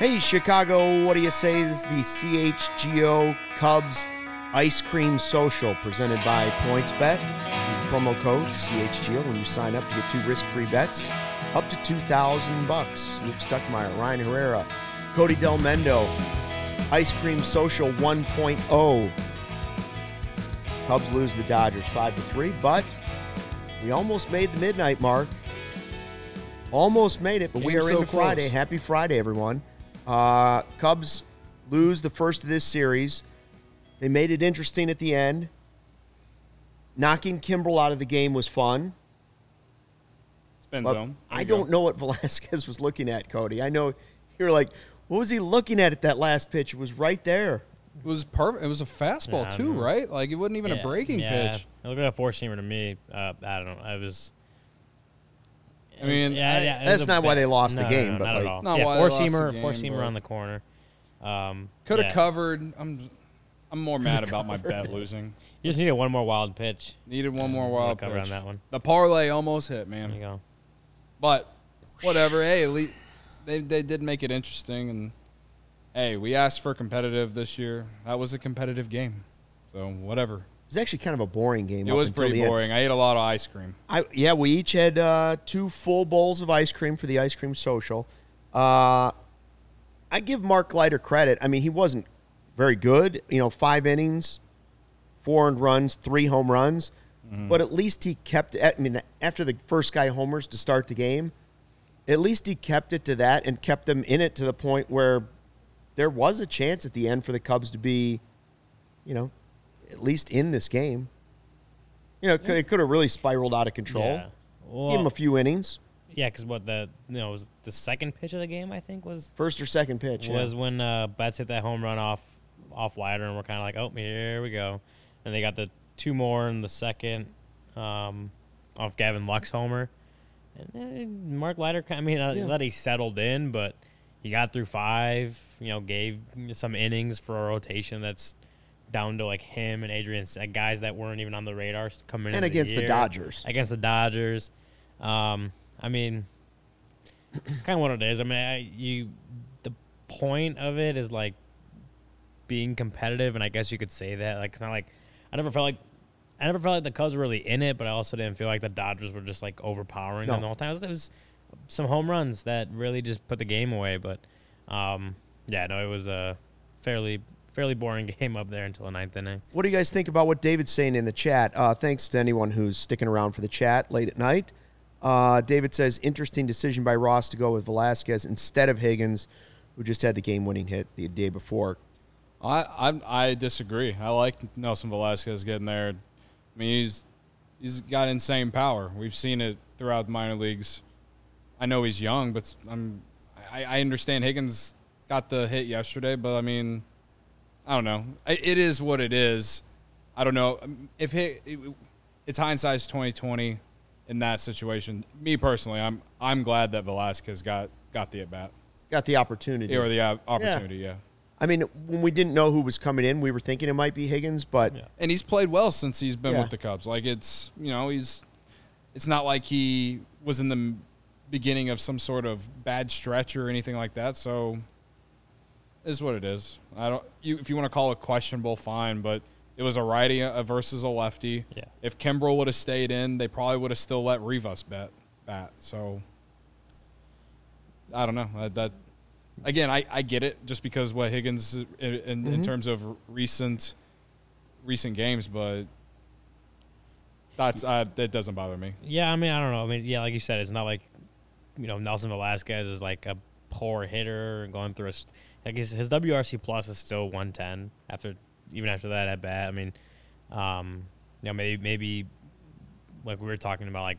Hey, Chicago, what do you say? This is the CHGO Cubs Ice Cream Social presented by PointsBet. Use the promo code CHGO when you sign up to get two risk-free bets up to 2000 bucks. Luke Stuckmeyer, Ryan Herrera, Cody Delmendo, Ice Cream Social 1.0. Cubs lose the Dodgers 5 to 3, but we almost made the midnight mark. Almost made it, but we are so into Friday. Happy Friday, everyone. Uh, Cubs lose the first of this series. They made it interesting at the end. Knocking Kimbrel out of the game was fun. Spin zone. I don't know what Velazquez was looking at, Cody. I know you're like, what was he looking at at that last pitch? It was right there. It was perfect. It was a fastball Yeah, too, know. right? Like it wasn't even a breaking yeah. pitch. It looked like a four seamer to me. Uh, I don't know. I was. I mean, yeah, I- yeah, That's was a not why they lost the no, game, no, but, not like- at all. Not yeah, why four seamer, game, four seamer but- on the corner. Um, Could have yeah. covered. I'm. I'm more mad about my bet losing. You just needed one more wild pitch. Needed one more wild cover pitch on that one. The parlay almost hit, There you man. go. But whatever. Hey, at least they they did make it interesting, and hey, we asked for competitive this year. That was a competitive game, so whatever. It was actually kind of a boring game. It was pretty the end. boring. I ate a lot of ice cream. I yeah, we each had uh, two full bowls of ice cream for the ice cream social. Uh, I give Mark Leiter credit. I mean, he wasn't very good. You know, five innings, four earned runs, three home runs, but at least he kept. I mean, after the first guy homers to start the game, at least he kept it to that and kept them in it to the point where there was a chance at the end for the Cubs to be, you know, at least in this game. You know, it could, it could have really spiraled out of control. Yeah. Give him a few innings, yeah, because what the you know was the second pitch of the game I think was first or second pitch. yeah. was when uh, Betts hit that home run off off Leiter, and we're kind of like, oh, here we go. And they got the two more in the second um, off Gavin Lux homer. And eh, Mark Leiter, I mean, uh, Yeah. that he settled in, but he got through five. You know, gave some innings for a rotation that's down to like him and Adrian, uh, guys that weren't even on the radar coming in and against the year Dodgers. against the Dodgers. Um, I mean, it's kind of what it is. I mean, I, you the point of it is like being competitive, and I guess you could say that. Like, it's not like I never felt like I never felt like the Cubs were really in it, but I also didn't feel like the Dodgers were just like overpowering No. them the whole time. It was, it was some home runs that really just put the game away, but um, yeah, no, it was a fairly fairly boring game up there until the ninth inning. What do you guys think about what David's saying in the chat? Uh, thanks to anyone who's sticking around for the chat late at night. Uh, David says, interesting decision by Ross to go with Velazquez instead of Higgins, who just had the game winning hit the day before. I I, I disagree. I like Nelson Velazquez getting there. I mean, he's he's got insane power. We've seen it throughout the minor leagues. I know he's young, but I'm I, I understand Higgins got the hit yesterday, but I mean, I don't know. It is what it is. I don't know if it, it, it's hindsight's twenty twenty in that situation. Me personally, I'm I'm glad that Velazquez got got the at bat Got the opportunity. or the uh, opportunity. yeah. I mean, when we didn't know who was coming in, we were thinking it might be Higgins, but Yeah. and he's played well since he's been Yeah. with the Cubs. Like it's you know he's it's not like he was in the beginning of some sort of bad stretch or anything like that. So it is what it is. I don't you if you want to call it questionable, fine, but it was a righty uh, versus a lefty. Yeah. If Kimbrel would have stayed in, they probably would have still let Rivas bet bat. So I don't know that. that again, I, I get it just because what Higgins in, in, in terms of recent recent games, but that's uh, that doesn't bother me. Yeah, I mean, I don't know. I mean, yeah, like you said, it's not like you know Nelson Velazquez is like a poor hitter and going through a. st- I guess his WRC plus is still 110 after even after that at bat. I mean, um, you know, maybe maybe like we were talking about, like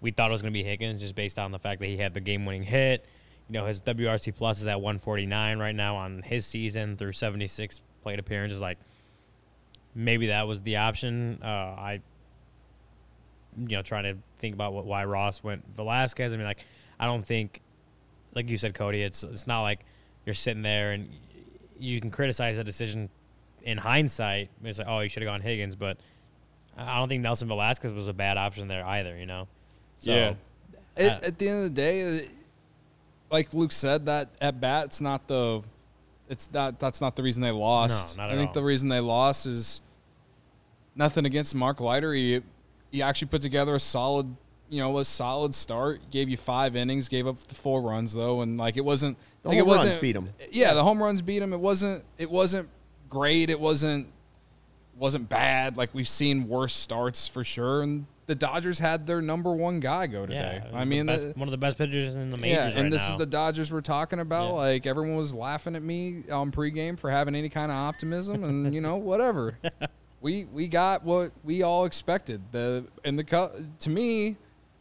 we thought it was going to be Higgins just based on the fact that he had the game winning hit. You know, his WRC plus is at 149 right now on his season through 76 plate appearances. Like, maybe that was the option. Uh, I, you know, trying to think about what why Ross went Velazquez. I mean, like, I don't think, like you said, Cody, it's it's not like you're sitting there and you can criticize a decision in hindsight. It's like, oh, you should have gone Higgins, but I don't think Nelson Velazquez was a bad option there either. You know. So, yeah. uh, At, at the end of the day, uh, like Luke said, that at bat, it's not the, it's not that's not the reason they lost. No, not I think all. the reason they lost is nothing against Mark Leiter. He he actually put together a solid, you know, a solid start. Gave you five innings, gave up the four runs though, and like it wasn't. The like home it runs wasn't, beat 'em. Yeah, the home runs beat him. It wasn't. It wasn't great. It wasn't wasn't bad. Like we've seen worse starts for sure. And the Dodgers had their number one guy go today. it was I mean, best- the- one of the best pitchers in the majors yeah, right and this now. is the Dodgers we're talking about. Yeah. Like everyone was laughing at me on pregame for having any kind of optimism, and you know whatever. we we got what we all expected. The and the co- to me,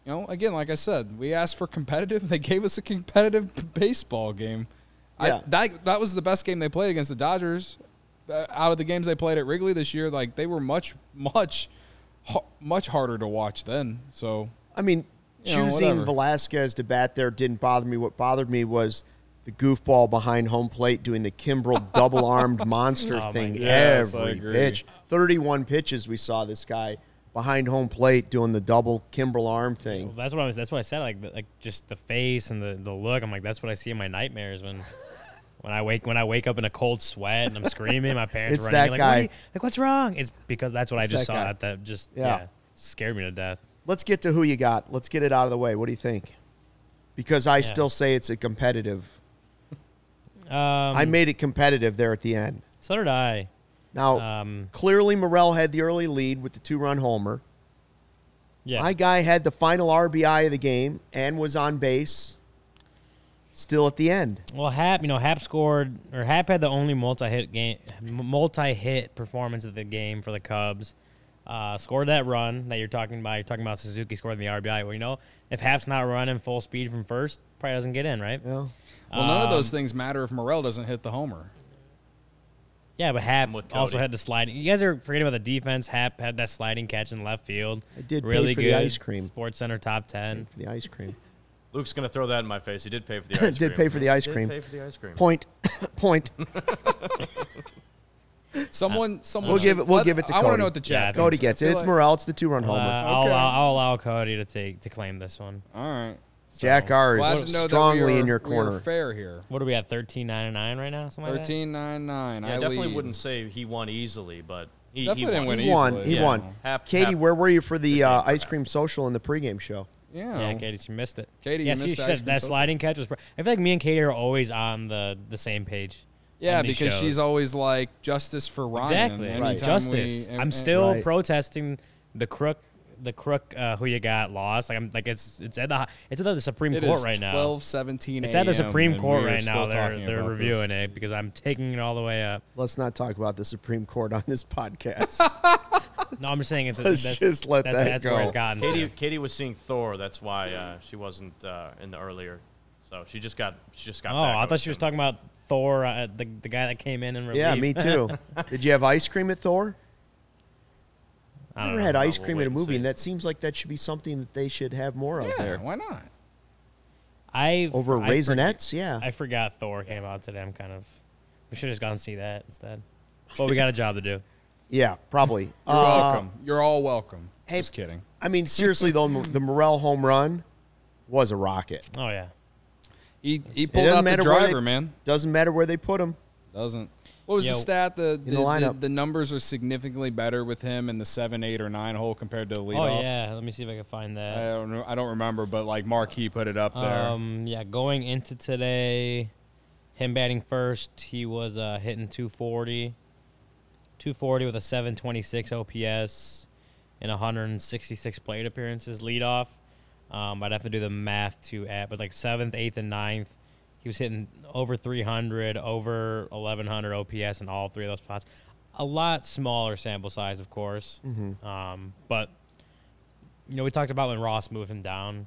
you know, again, like I said, we asked for competitive. They gave us a competitive baseball game. Yeah. I, that that was the best game they played against the Dodgers. Uh, out of the games they played at Wrigley this year, like they were much much ha- much harder to watch then. So I mean, You know, choosing. Velazquez to bat there didn't bother me. What bothered me was the goofball behind home plate doing the Kimbrel double armed monster Oh thing God. Yes, every agree. pitch. 31 pitches we saw this guy behind home plate doing the double Kimbrel arm thing. Well, that's what I was. That's what I said. Like, like just the face and the, the look. I'm like, that's what I see in my nightmares when, when I wake when I wake up in a cold sweat and I'm screaming. My parents It's are running that like, guy. you- like, what's wrong? It's because that's what It's I just that saw. guy. At that just Yeah. yeah. scared me to death. Let's get to who you got. Let's get it out of the way. What do you think? Because I still say it's a competitive. Um, I made it competitive there at the end. so did I. Now, Um, clearly Morel had the early lead with the two-run homer. yeah. My guy had the final RBI of the game and was on base. Still at the end. Well, Happ, you know, Happ scored or Happ had the only multi-hit game, multi-hit performance of the game for the Cubs. Uh, scored that run that you're talking about. You're talking about Suzuki scoring the RBI. Well, you know, if Happ's not running full speed from first, probably doesn't get in, right? Well, Well, none of those Um, things matter if Morel doesn't hit the homer. Yeah, but Happ I'm with also had the sliding. You guys are forgetting about the defense. Happ had that sliding catch in left field. I did pay really for good. the ice cream. Sports Center top ten. for the ice cream. Luke's gonna throw that in my face. He did pay for the ice Did cream. pay for the ice Did cream. Pay for the ice cream. Point, point. Someone, someone. We'll should- give it- we'll let- give it to Cody. I want Cody. to know what the chat. Yeah, I thinks. think Cody I gets it. feel It's like- Morel. It's the two-run Uh, homer. I'll, Okay. allow, I'll allow Cody to take to claim this one. All right. Jack R is to know that strongly we are, in your we corner. fair here. What are we at? Thirteen ninety nine right now. Something like that? Thirteen nine nine. Yeah, I I definitely lead. wouldn't say he won easily, but he, Definitely he didn't won. win He won. He Yeah. won. Happ- Katie, Happ- where were you for the uh, game for ice Happ. cream social in the pregame show? Yeah. Yeah, Katie, she missed it. Katie, yeah, you she missed the said that social. sliding catch was. pr- I feel like me and Katie are always on the the same page. Yeah, on these because she's always like justice for Ryan. exactly anytime Right. justice. we- I'm still Right. protesting the crook. The crook uh, who you got lost. Like I'm like it's it's at the it's at the Supreme It Court is right now. 12, 17 It's at the a.m., Supreme and Court we are right now. still They're talking they're reviewing this. it because I'm taking it all the way up. Let's not talk about the Supreme Court on this podcast. No, I'm just saying it's Let's that's, just let that's, that that's where it's go. gotten. Katie. Katie was seeing Thor. That's why uh, she wasn't uh, in the earlier. So she just got. She just got. Oh, back I thought she was him. talking about Thor, uh, the the guy that came in and relief. yeah, me too. Did you have ice cream at Thor? I I never had Well, ice cream in a movie, see. and that seems like that should be something that they should have more of Yeah, there. why not? I've Over I forg- Raisinets, yeah. I forgot Thor came out today. I'm kind of. We should have just gone and see that instead. But we got a job to do. yeah, probably. You're Uh, welcome. You're all welcome. hey- Just kidding. I mean, seriously though, the Morel home run was a rocket. Oh yeah. He he pulled doesn't out the driver, they- man. Doesn't matter where they put him. Doesn't. What was the stat? The the, the the, lineup. the numbers are significantly better with him in the seven, eight, or nine hole compared to the Oh leadoff. yeah. Let me see if I can find that. I don't know. I don't remember, but like Marquee put it up there. Um. Yeah. Going into today, him batting first, he was uh, hitting 240. 240 with a 726 OPS and 166 plate appearances leadoff. Um, I'd have to do the math to add, but like seventh, eighth, and ninth, he was hitting over 300, over 1100 OPS in all three of those spots. A lot smaller sample size, of course. Um, but you know, we talked about when Ross moved him down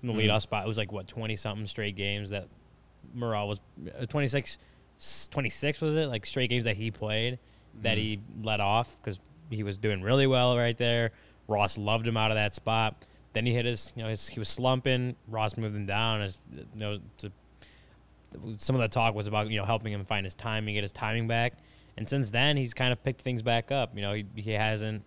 from the leadoff spot. It was like what 20 something straight games that Morel was uh, 26, 26 was it like straight games that he played that he let off because he was doing really well right there. Ross loved him out of that spot. Then he hit his, you know, his, he was slumping. Ross moved him down. As you know, to, some of the talk was about you know helping him find his timing, get his timing back. And since then, he's kind of picked things back up. You know, he, he hasn't.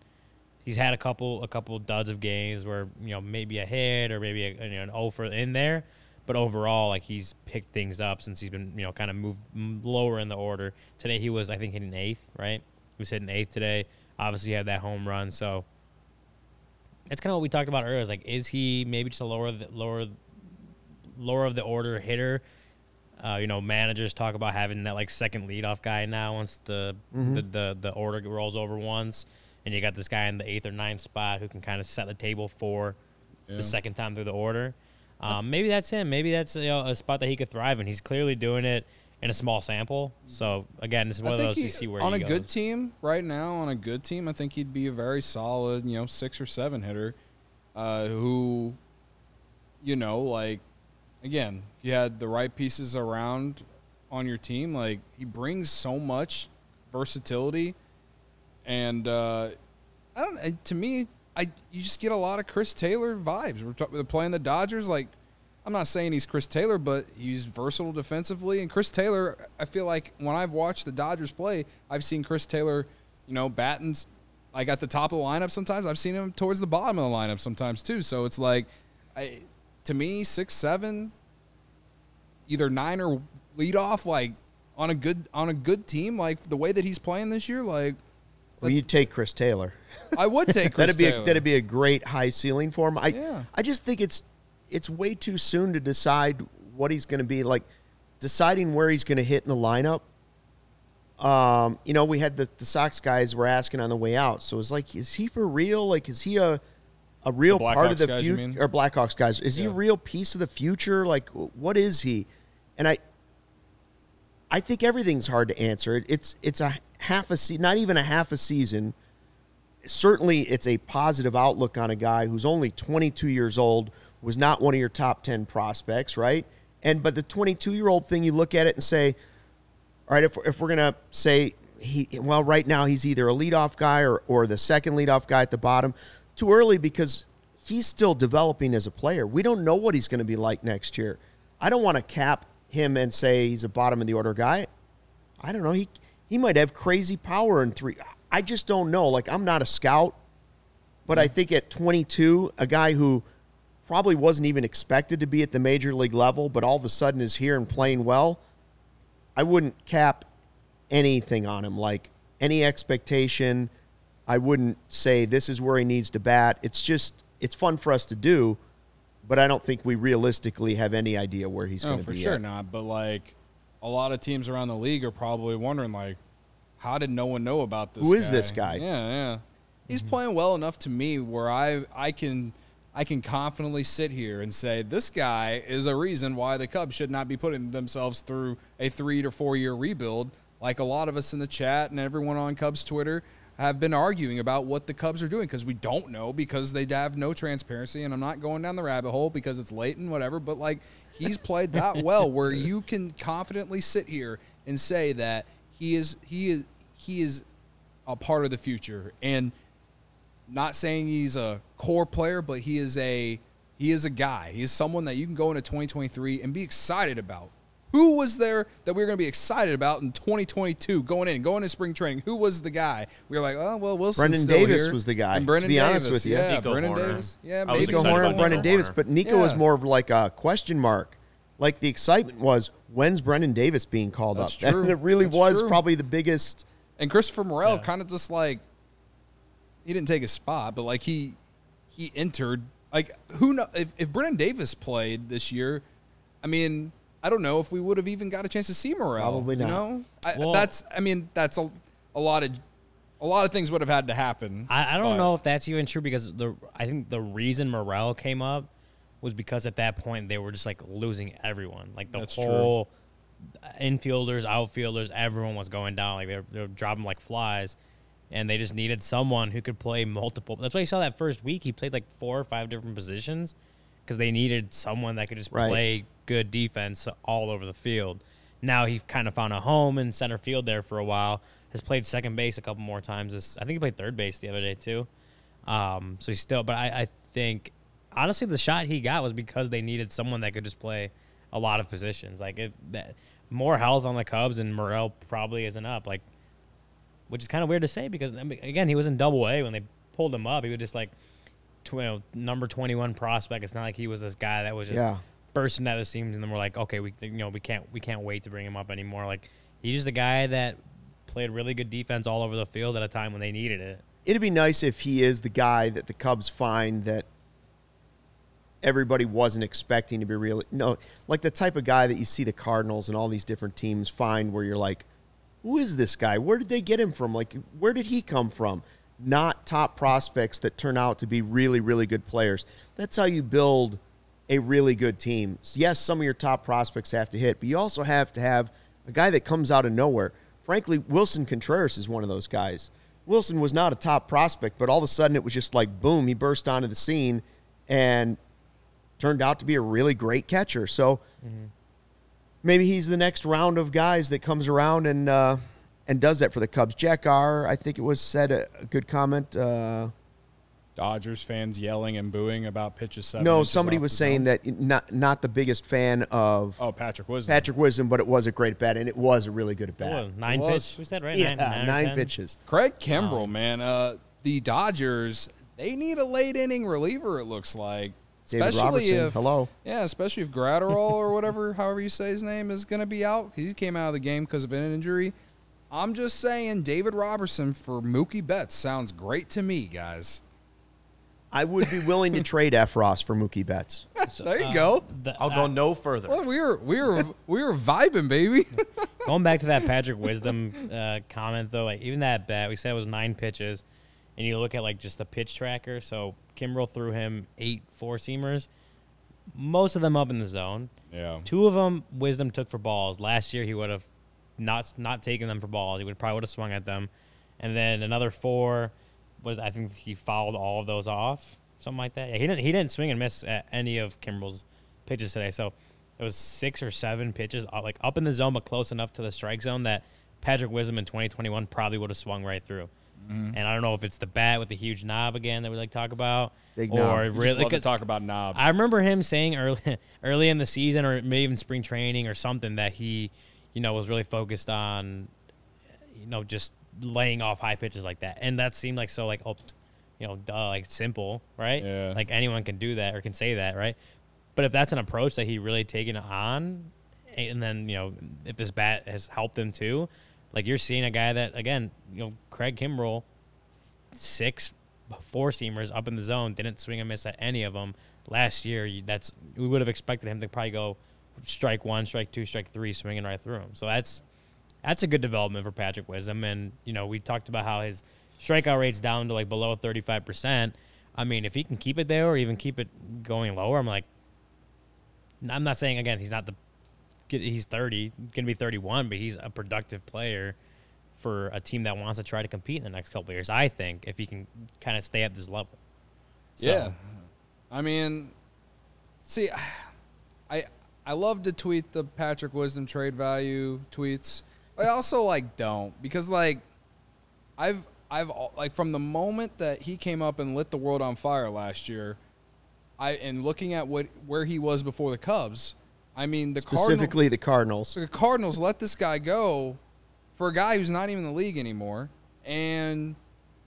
He's had a couple a couple duds of games where you know maybe a hit or maybe a, you know, an over in there, but overall like he's picked things up since he's been you know kind of moved lower in the order. Today he was I think hitting eighth, right? He was hitting eighth today. Obviously had that home run, so that's kind of what we talked about earlier. Is like, is he maybe just a lower lower lower of the order hitter? Uh, you know, managers talk about having that like second leadoff guy now once the, the, the the order rolls over once, and you got this guy in the eighth or ninth spot who can kind of set the table for Yeah. the second time through the order. Um, maybe that's him. Maybe that's you know, a spot that he could thrive in. He's clearly doing it in a small sample. So again, this is one of those he- you see where on a good team right now, on a good team, I think he'd be a very solid, you know, six or seven hitter, uh, who, you know, like, again, if you had the right pieces around on your team, like he brings so much versatility, and uh, I don't. uh, To me, I you just get a lot of Chris Taylor vibes. We're, talk, we're playing the Dodgers, like. I'm not saying he's Chris Taylor, but he's versatile defensively. And Chris Taylor, I feel like when I've watched the Dodgers play, I've seen Chris Taylor, you know, batting like at the top of the lineup sometimes. I've seen him towards the bottom of the lineup sometimes too. So it's like, I, to me, six seven, either nine or lead off, like on a good on a good team, like the way that he's playing this year, like Well, you'd take Chris Taylor. I would take Chris that'd be Taylor. a, that'd be a great high ceiling for him. I Yeah. I just think it's it's way too soon to decide what he's going to be like. Deciding where he's going to hit in the lineup. Um, you know, we had the the Sox guys were asking on the way out, so it's like, is he for real? Like, is he a a real part of the future? Or Blackhawks guys? Is he a real piece of the future? Like, what is he? And I I think everything's hard to answer. It's it's a half a se- not even a half a season. Certainly, it's a positive outlook on a guy who's only 22 years old, was not one of your top 10 prospects, right? And but the 22 year old thing, you look at it and say, all right, if we're, if we're gonna say he well, right now he's either a leadoff guy or or the second leadoff guy at the bottom. Too early because he's still developing as a player. We don't know what he's going to be like next year. I don't want to cap him and say he's a bottom of the order guy. I don't know. He he might have crazy power in three. I just don't know. Like I'm not a scout, but I think at 22, a guy who probably wasn't even expected to be at the major league level, but all of a sudden is here and playing well. I wouldn't cap anything on him. Like any expectation, I wouldn't say this is where he needs to bat. It's just it's fun for us to do, but I don't think we realistically have any idea where he's No, going to be. for be. sure at. not. But like, a lot of teams around the league are probably wondering, like, how did no one know about this? Who is this guy? Yeah, yeah. He's mm-hmm. playing well enough to me where I I can I can confidently sit here and say this guy is a reason why the Cubs should not be putting themselves through a three to four year rebuild, like a lot of us in the chat and everyone on Cubs Twitter have been arguing about what the Cubs are doing because we don't know because they have no transparency. And I'm not going down the rabbit hole because it's late and whatever, but like he's played that well where you can confidently sit here and say that he is he is he is a part of the future and not saying he's a core player, but he is a he is a guy. He is someone that you can go into 2023 and be excited about. Who was there that we were going to be excited about in 2022 going in, going to spring training? Who was the guy? We were like, oh well, Willson's Brennen still Davis here. was the guy, And to Brennen be honest Davis, with you. yeah, Nico Brennen Hoerner. Davis, yeah, maybe Nico excited Hoerner and Brennen Nico Davis, but Nico was more of like a question mark. Like the excitement was, when's Brennen Davis being called That's up? true. And it really That's was true. probably the biggest. And Christopher Morel kind of just like he didn't take a spot, but like he he entered. Like who know if if Brennen Davis played this year, I mean, I don't know if we would have even got a chance to see Morel. Probably You not. know, I, Well- that's I mean that's a a lot of a lot of things would have had to happen. I, I don't but- know if that's even true because the I think the reason Morel came up was because at that point they were just like losing everyone. Like the That's true. whole infielders, outfielders, everyone was going down. Like they were, they were dropping like flies. And they just needed someone who could play multiple. That's why you saw that first week he played like four or five different positions because they needed someone that could just Right. play good defense all over the field. Now he kind of found a home in center field there for a while. Has played second base a couple more times. This- I think he played third base the other day too. Um, so he's still, but I, I think honestly the shot he got was because they needed someone that could just play a lot of positions. Like if that more health on the Cubs and Morel probably isn't up. Like, which is kind of weird to say because again he was in Double A when they pulled him up. He was just like, tw- you know, number twenty one prospect. It's not like he was this guy that was just Yeah. Bursting out of the seams, and then we're like, okay, we you know we can't we can't wait to bring him up anymore. Like he's just a guy that played really good defense all over the field at a time when they needed it. It'd be nice if he is the guy that the Cubs find that everybody wasn't expecting to be really no like the type of guy that you see the Cardinals and all these different teams find where you're like who is this guy where did they get him from like where did he come from not top prospects that turn out to be really really good players that's how you build a really good team yes some of your top prospects have to hit but you also have to have a guy that comes out of nowhere frankly Willson Contreras is one of those guys Willson was not a top prospect but all of a sudden it was just like boom he burst onto the scene and turned out to be a really great catcher. So maybe he's the next round of guys that comes around and uh, and does that for the Cubs. Jack R, I think it was said a, a good comment. Uh, Dodgers fans yelling and booing about pitches seven. no, somebody was saying zone. that not not the biggest fan of Oh, Patrick Wisdom. Patrick Wisdom, but it was a great bet, and it was a really good What, bat. nine It was. pitch? We said right. Yeah, nine, nine, or 10? pitches. Craig Kimbrel, man. Uh, the Dodgers, they need a late inning reliever. It looks like, David especially Robertson, if hello. yeah, especially if Graterol or whatever, however you say his name, is going to be out. 'cause He came out of the game because of an injury. I'm just saying, David Robertson for Mookie Betts sounds great to me, guys. I would be willing to trade Effross for Mookie Betts. there you go. The- I'll uh, go no further. Well, we were we were we were vibing, baby. Going back to that Patrick Wisdom uh, comment though, like even that bet we said it was nine pitches, and you look at like just the pitch tracker. So Kimbrel threw him eight four seamers, most of them up in the zone. yeah. Two of them Wisdom took for balls. Last year he would have not not taken them for balls. He would probably would have swung at them, and then another four was I think he fouled all of those off, something like that. Yeah, he didn't he didn't swing and miss at any of Kimbrel's pitches today. So it was six or seven pitches uh, like up in the zone but close enough to the strike zone that Patrick Wisdom in 2021 probably would have swung right through. And I don't know if it's the bat with the huge knob again that we like to talk about, Big or knob. We just really love to 'cause- talk about knobs. I remember him saying early early in the season or maybe even spring training or something that he, you know, was really focused on you know, just laying off high pitches like that. And that seemed like so like oh you know, duh, like simple, right? Yeah. Like anyone can do that or can say that, right? But if that's an approach that he really taken on and then, you know, if this bat has helped him too, like you're seeing a guy that again, you know, Craig Kimbrel six four seamers up in the zone, didn't swing and miss at any of them last year. That's we would have expected him to probably go strike one, strike two, strike three, swinging right through him. So that's that's a good development for Patrick Wisdom. And you know, we talked about how his strikeout rate's down to like below thirty five percent. I mean, if he can keep it there or even keep it going lower, I'm like, I'm not saying again he's not the he's 30, gonna be 31, but he's a productive player for a team that wants to try to compete in the next couple years. I think if he can kind of stay at this level. So, Yeah. I mean, see, I I love to tweet the Patrick Wisdom trade value tweets. I also like don't because like I've I've like from the moment that he came up and lit the world on fire last year, I and looking at what where he was before the Cubs, I mean the Cardinals Specifically, the Cardinals. the Cardinals let this guy go for a guy who's not even in the league anymore, and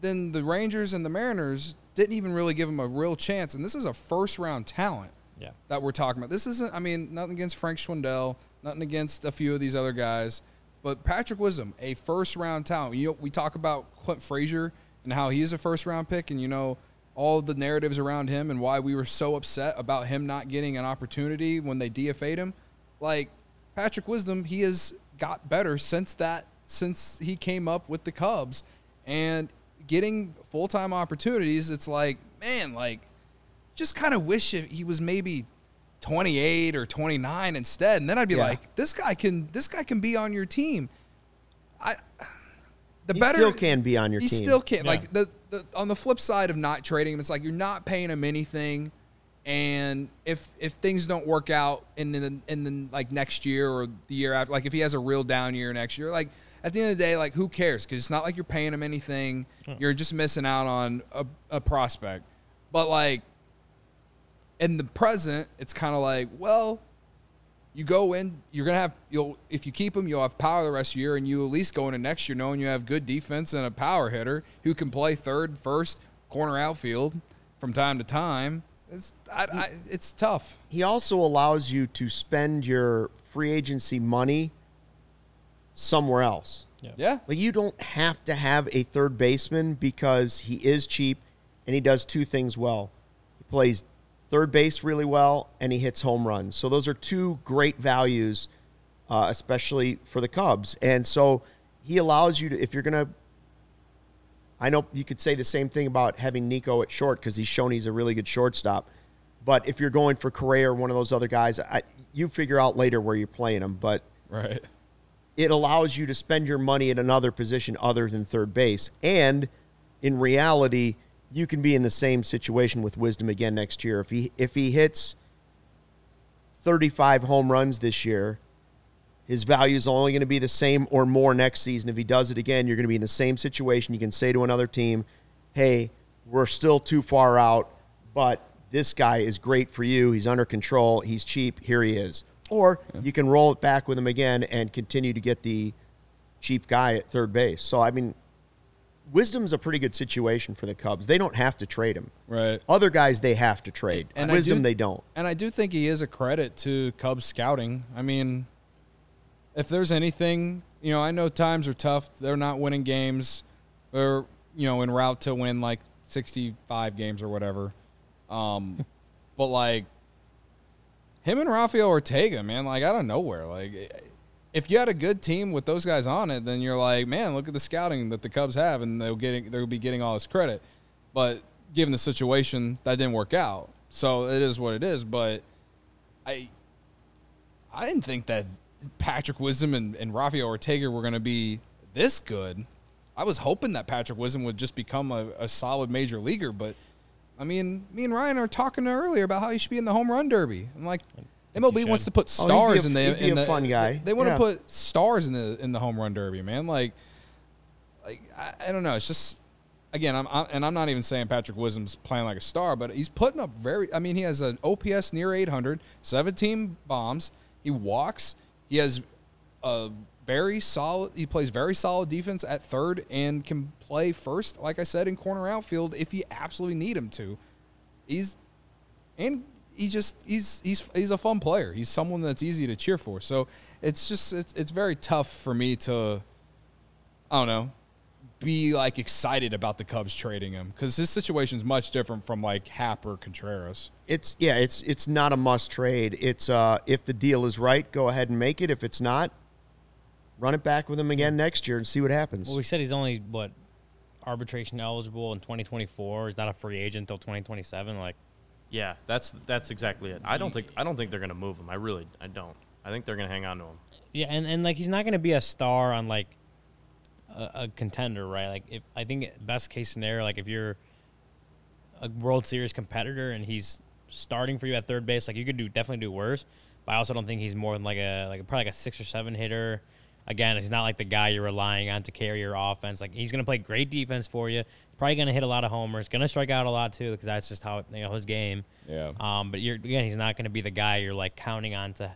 then the Rangers and the Mariners didn't even really give him a real chance. And this is a first round talent Yeah. that we're talking about. This isn't, I mean, nothing against Frank Schwindel, nothing against a few of these other guys, but Patrick Wisdom, a first round talent. You know, we talk about Clint Frazier and how he is a first round pick, and you know all the narratives around him and why we were so upset about him not getting an opportunity when they DFA'd him. Like Patrick Wisdom, he has got better since that since he came up with the Cubs and getting full time opportunities. It's like man, like just kind of wish he was maybe 28 or 29 instead and then I'd be Yeah. like this guy can this guy can be on your team I the He better still can be on your he team. still can Yeah. like the, the on the flip side of not trading him it's like you're not paying him anything And if if things don't work out in the in the like next year or the year after, like if he has a real down year next year, like at the end of the day, like who cares? Because it's not like you're paying him anything. Hmm. You're just missing out on a, a prospect. But like in the present, it's kind of like, well, you go in, you're gonna have you'll if you keep him, you'll have power the rest of the year, and you at least go into next year knowing you have good defense and a power hitter who can play third, first, corner outfield from time to time. It's I, I, it's tough. he also allows you to spend your free agency money somewhere else. Yeah, Like you don't have to have a third baseman because he is cheap and he does two things well. He plays third base really well and he hits home runs. So those are two great values, uh, especially for the Cubs. And so he allows you to, if you're going to, I know you could say the same thing about having Nico at short because he's shown he's a really good shortstop. But if you're going for Correa or one of those other guys, I, you figure out later where you're playing them. But right. it allows you to spend your money at another position other than third base. And in reality, you can be in the same situation with Wisdom again next year. If he if he hits 35 home runs this year, his value is only going to be the same or more next season. If he does it again, you're going to be in the same situation. You can say to another team, "Hey, we're still too far out, but this guy is great for you. He's under control. He's cheap. Here he is." Or you can roll it back with him again and continue to get the cheap guy at third base. So I mean, Wisdom's a pretty good situation for the Cubs. They don't have to trade him. Right. Other guys they have to trade. And Wisdom do- they don't. And I do think he is a credit to Cubs scouting. I mean, if there's anything, you know, I know times are tough. They're not winning games. They're, you know, en route to win like 65 games or whatever. Um, but like him and Rafael Ortega, man, like out of nowhere, like if you had a good team with those guys on it, then you're like, man, look at the scouting that the Cubs have, and they'll getting they'll be getting all this credit. But given the situation, that didn't work out. So it is what it is. But I I didn't think that Patrick Wisdom and, and Rafael Ortega were going to be this good. I was hoping that Patrick Wisdom would just become a, a solid major leaguer, but I mean, me and Ryan are talking earlier about how he should be in the home run derby. I'm like, MLB wants to put Oh, he'd be stars a- in the he'd be in a the fun guy. They, they want Yeah. to put stars in the in the home run derby, man. Like, like I, I don't know. It's just again, I'm, i and I'm not even saying Patrick Wisdom's playing like a star, but he's putting up very. I mean, he has an OPS near 800, 17 bombs. He walks. He has a very solid. He plays very solid defense at third and can play first, like I said, in corner outfield if you absolutely need him to. He's and he's just he's he's he's a fun player. He's someone that's easy to cheer for. So it's just it's it's very tough for me to I don't know be like excited about the Cubs trading him because his situation is much different from like Happ or Contreras. It's yeah, it's it's not a must trade. It's uh if the deal is right, go ahead and make it. If it's not, run it back with him again next year and see what happens. Well, we said he's only what arbitration eligible in 2024. He's not a free agent until 2027. Like, Yeah, that's that's exactly it. I don't think I don't think they're gonna move him. I really I don't. I think they're gonna hang on to him. yeah, and, and like he's not going to be a star on like a, a contender, right? Like, if I think best case scenario, like if you're a World Series competitor and he's starting for you at third base, like you could do definitely do worse. But I also don't think he's more than like a like probably like a six or seven hitter. Again, he's not like the guy you're relying on to carry your offense. Like he's going to play great defense for you. Probably going to hit a lot of homers. Going to strike out a lot too because that's just how you know his game. Yeah. Um, but you're again, he's not going to be the guy you're like counting on to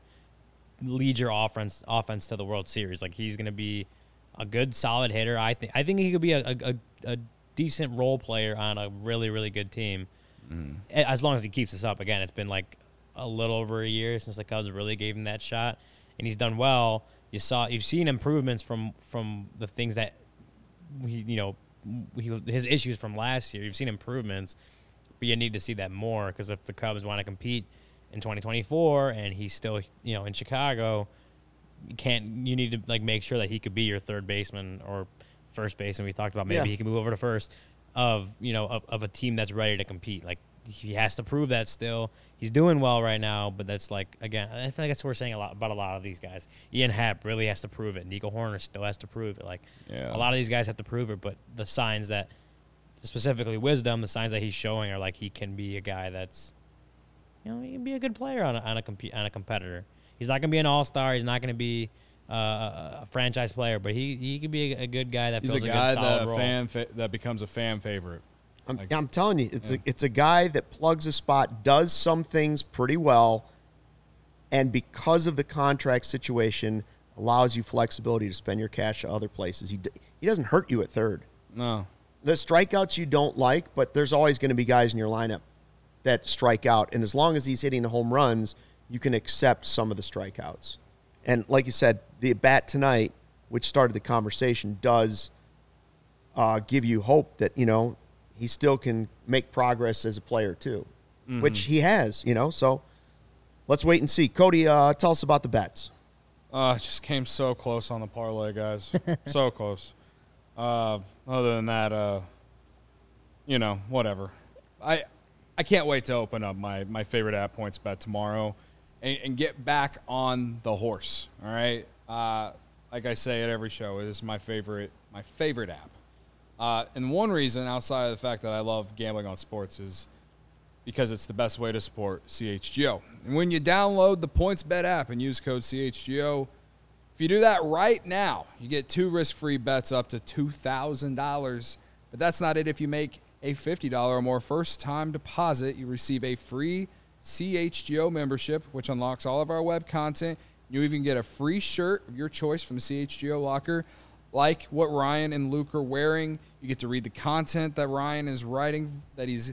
lead your offense offense to the World Series. Like he's going to be a good, solid hitter. I think I think he could be a, a, a, decent role player on a really, really good team. A- As long as he keeps this up. Again, it's been like a little over a year since the Cubs really gave him that shot, and he's done well. You saw, you've seen improvements from from the things that he, you know, he, his issues from last year. You've seen improvements, but you need to see that more because if the Cubs want to compete in 2024 and he's still, you know, in Chicago, you can't. You need to like make sure that he could be your third baseman or first baseman. We talked about maybe Yeah. he can move over to first of you know of, of a team that's ready to compete. Like he has to prove that still. He's doing well right now, but that's like again, I think that's what we're saying a lot about a lot of these guys. Ian Happ really has to prove it. Nico Hoerner still has to prove it. Like Yeah. a lot of these guys have to prove it, but the signs that specifically wisdom, the signs that he's showing are like he can be a guy that's you know, he can be a good player on a, on a, comp- on a competitor. He's not going to be an all star. He's not going to be uh, a franchise player, but he, he could be a, a good guy that He's fills a a, good solid that role. fan fa- that becomes a fan favorite. I'm, I'm telling you, it's a it's a guy that plugs a spot, does some things pretty well, and because of the contract situation, allows you flexibility to spend your cash at other places. He he doesn't hurt you at third. No, The strikeouts you don't like, but there's always going to be guys in your lineup that strike out, and as long as he's hitting the home runs, you can accept some of the strikeouts. And like you said, the bat tonight, which started the conversation, does uh, give you hope that you know he still can make progress as a player too, which he has. You know, so let's wait and see. Cody, uh, tell us about the bets. uh, just came so close on the parlay, guys. so close. Uh, other than that, uh, you know, whatever. I I can't wait to open up my my favorite app PointsBet tomorrow, and, and get back on the horse. All right. Uh, like I say at every show, it is my favorite my favorite app. Uh, and one reason, outside of the fact that I love gambling on sports, is because it's the best way to support CHGO. And when you download the PointsBet app and use code CHGO, if you do that right now, you get two risk-free bets up to $2,000. But that's not it. If you make a $50 or more first-time deposit, you receive a free CHGO membership, which unlocks all of our web content. You even get a free shirt of your choice from the CHGO locker, like what Ryan and Luke are wearing. You get to read the content that Ryan is writing, that he's,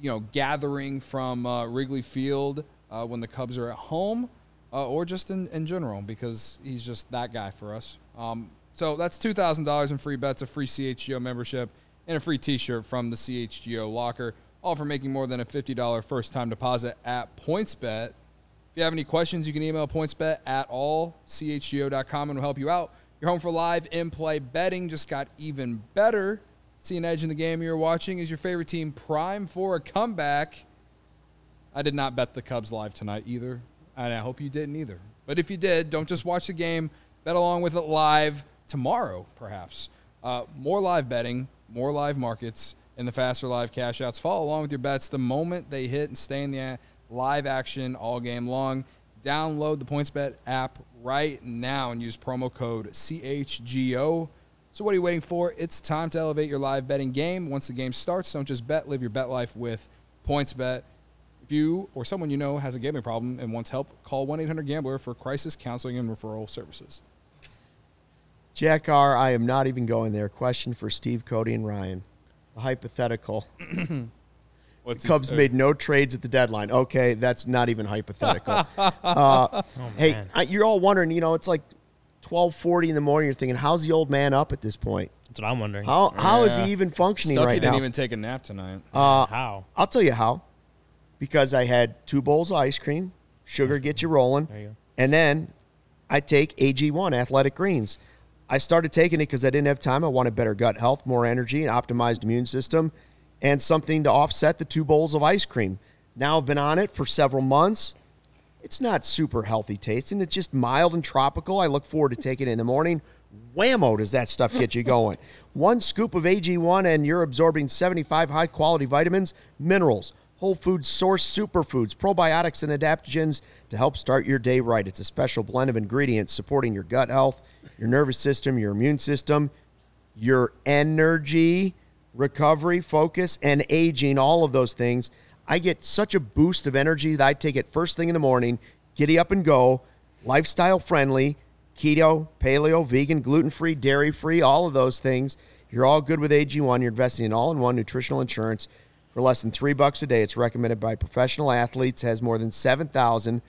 you know, gathering from uh, Wrigley Field uh, when the Cubs are at home, uh, or just in, in general, because he's just that guy for us. Um, so that's two thousand dollars in free bets, a free CHGO membership, and a free T-shirt from the CHGO locker, all for making more than a fifty dollar first time deposit at PointsBet. If you have any questions, you can email pointsbet at allchgo.com and we'll help you out. Your home for live in play betting just got even better. See an edge in the game you're watching. Is your favorite team prime for a comeback? I did not bet the Cubs live tonight either, and I hope you didn't either. But if you did, don't just watch the game, bet along with it live tomorrow, perhaps. Uh, more live betting, more live markets, and the faster live cash outs. Follow along with your bets the moment they hit and stay in the live action all game long. Download the PointsBet app right now and use promo code CHGO. So what are you waiting for? It's time to elevate your live betting game. Once the game starts, don't just bet, live your bet life with PointsBet. If you or someone you know has a gambling problem and wants help, call 1-800-GAMBLER for crisis counseling and referral services. Jack R, I am not even going there. Question for Steve, Cody, and Ryan. A hypothetical. What's Cubs his- uh, made no trades at the deadline. Okay, that's not even hypothetical. uh, Oh, hey. I, you're all wondering. You know, it's like twelve forty in the morning. You're thinking, how's the old man up at this point? That's what I'm wondering. How how is Yeah. he even functioning Stucky right didn't now? even take a nap tonight. uh, How? I'll tell you how. Because I had two bowls of ice cream. Sugar gets you rolling. There you go. And then I take AG1 Athletic Greens. I started taking it because I didn't have time. I wanted better gut health, more energy, an optimized immune system, and something to offset the two bowls of ice cream. Now I've been on it for several months. It's not super healthy tasting. It's just mild and tropical. I look forward to taking it in the morning. Whammo, does that stuff get you going? One scoop of AG1 and you're absorbing 75 high quality vitamins, minerals, whole food source superfoods, probiotics, and adaptogens to help start your day right. It's a special blend of ingredients supporting your gut health, your nervous system, your immune system, your energy, recovery, focus, and aging, all of those things. I get such a boost of energy that I take it first thing in the morning, giddy up and go, lifestyle friendly, keto, paleo, vegan, gluten free, dairy free, all of those things. You're all good with AG1. You're investing in all in one nutritional insurance for less than three bucks a day. It's recommended by professional athletes, has more than 7,000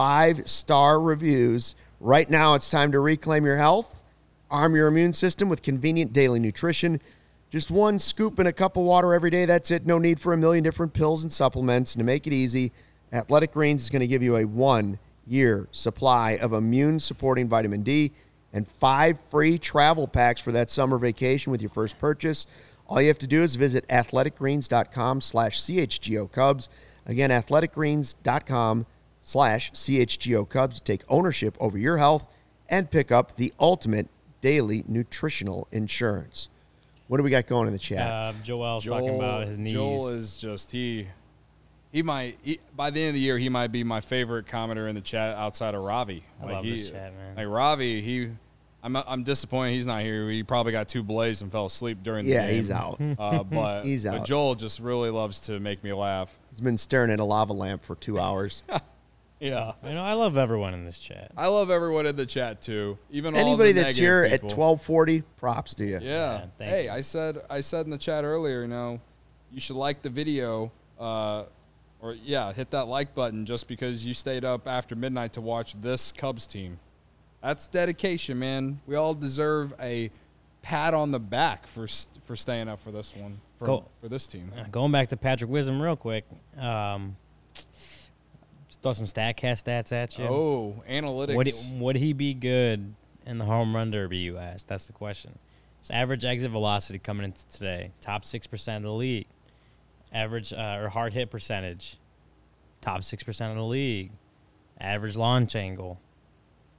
five star reviews. Right now, it's time to reclaim your health. Arm your immune system with convenient daily nutrition. Just one scoop in a cup of water every day. That's it. No need for a million different pills and supplements. And to make it easy, Athletic Greens is going to give you a one year supply of immune supporting vitamin D and five free travel packs for that summer vacation with your first purchase. All you have to do is visit athleticgreens.com slash CHGO Cubs. Again, athleticgreens.com slash CHGO Cubs to take ownership over your health and pick up the ultimate daily nutritional insurance. What do we got going in the chat? Uh, Joel's talking about his knees. Joel is just he he might he, by the end of the year he might be my favorite commenter in the chat outside of Ravi. I like love he, this chat, man. Like Ravi, he I'm I'm disappointed he's not here. He probably got too blazed and fell asleep during the Yeah, game. he's out. Uh, but He's out. but. Joel just really loves to make me laugh. He's been staring at a lava lamp for two hours. Yeah. You know, I love everyone in this chat. I love everyone in the chat too. Even all the Anybody that's negative here at twelve forty, props to you. Yeah. Yeah, hey, you. I said I said in the chat earlier, you know, you should like the video, uh, or yeah, hit that like button just because you stayed up after midnight to watch this Cubs team. That's dedication, man. We all deserve a pat on the back for for staying up for this one for Go- for this team. Going back to Patrick Wisdom real quick. Um, just throw some Statcast stats at you. Oh, analytics. Would he, would he be good in the home run derby? You asked. That's the question. His average exit velocity coming into today, top six percent of the league. Average uh, or hard hit percentage, top six percent of the league. Average launch angle,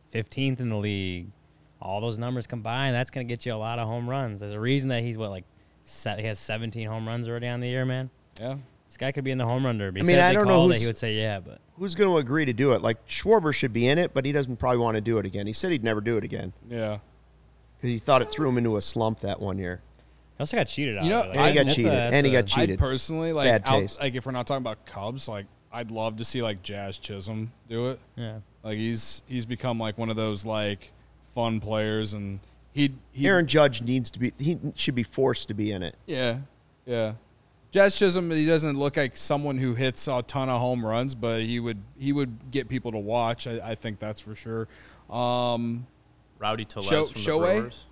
fifteenth in the league. All those numbers combined, that's going to get you a lot of home runs. There's a reason that he's what like se- he has 17 home runs already on the year, man. yeah. This guy could be in the home run derby. I mean, I don't know called it, who's- he would say yeah, but Who's going to agree to do it? Like Schwarber should be in it, but he doesn't probably want to do it again. He said he'd never do it again Yeah. because he thought it threw him into a slump that one year. he also got cheated out. You of know, it. And he got cheated. that's And he got cheated. I'd personally like Bad out, taste. like if we're not talking about Cubs, like I'd love to see like Jazz Chisholm do it. Yeah. Like he's he's become like one of those like fun players, and he he Aaron Judge needs to be. He should be forced to be in it. yeah yeah. Jazz Chisholm, he doesn't look like someone who hits a ton of home runs, but he would he would get people to watch. I, I think that's for sure. Um, Rowdy Tellez Show- from the Brewers.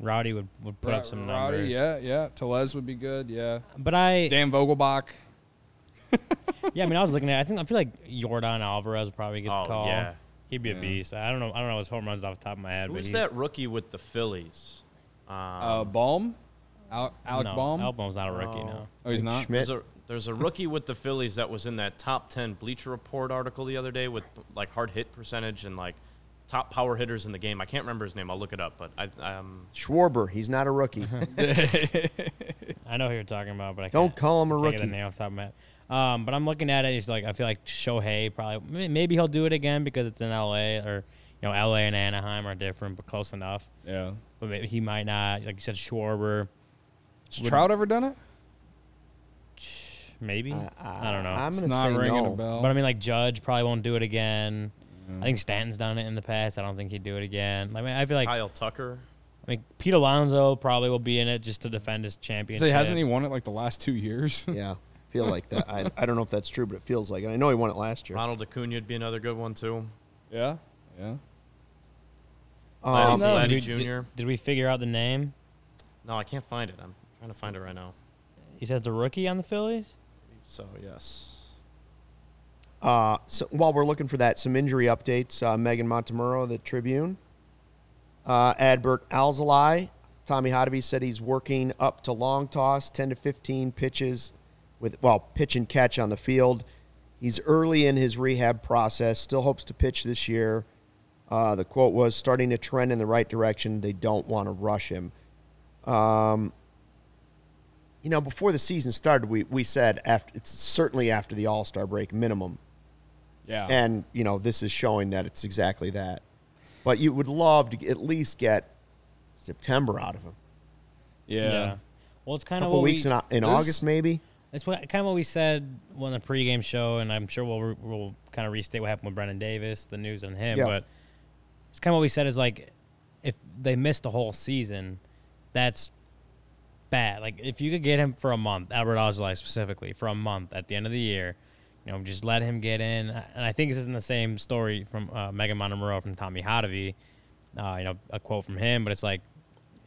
Rowdy would, would put up some Rowdy, numbers. yeah, yeah. Tellez would be good. Yeah, But I, Dan Vogelbach. yeah, I mean, I was looking at. I think I feel like Jordan Alvarez would probably get Oh, the call. yeah. He'd be a beast. I don't know. I don't know his home runs off the top of my head. but Who's he's- that rookie with the Phillies? Um, Uh, Bohm, Al- Alec no, Bohm. Album's not a rookie. No. No. oh, he's not. Schmidt. there's a there's a rookie with the Phillies that was in that top ten Bleacher Report article the other day with like hard hit percentage and like top power hitters in the game. I can't remember his name. I'll look it up. But I um Schwarber, he's not a rookie. I know who you're talking about, but I Don't can't, call him a can't get the rookie. name off the top of my head. Um, but I'm looking at it. He's like, I feel like Shohei probably maybe he'll do it again because it's in L.A. or you know L.A. and Anaheim are different, but close enough. Yeah. But maybe he might not. Like you said, Schwarber, Has Trout ever done it? maybe. Uh, I don't know. I'm It's gonna not say ringing no. a bell. But I mean, like Judge probably won't do it again. I think Stanton's done it in the past. I don't think he'd do it again. I mean, I feel like Kyle Tucker. I mean Pete Alonso probably will be in it just to defend his championship. So hasn't he won it like the last two years? Yeah, feel like that. I, I don't know if that's true, but it feels like it. I know he won it last year. Ronald Acuna would be another good one too. yeah. Yeah. Vladdy- Um, no. Vladdy Did we, Jr. did, did we figure out the name? No, I can't find it. I'm trying to find it right now. He says the rookie on the Phillies. So yes. Uh, so while we're looking for that, some injury updates. Uh, Megan Montemurro, the Tribune. Uh, Adbert Alzolay, Tommy Hottovy said he's working up to long toss, 10 to 15 pitches with, well, pitch and catch on the field. He's early in his rehab process, still hopes to pitch this year. Uh, the quote was starting to trend in the right direction. They don't want to rush him. Um, you know, before the season started, we, we said after it's certainly after the All Star break minimum. Yeah. And, you know, this is showing that it's exactly that. But you would love to at least get September out of him. yeah. Well, it's kind A of couple what weeks we, in, in This- August, maybe. It's what, kind of what we said on the pregame show, and I'm sure we'll we'll kind of restate what happened with Brennen Davis, the news on him. Yeah. But it's kind of what we said is like, if they missed the whole season, that's bad. Like if you could get him for a month, Albert Alzolay specifically for a month at the end of the year, you know, just let him get in. And I think this isn't the same story from uh, Megan Montemurro from Tommy Hottovy. Uh, you know, a quote from him, but it's like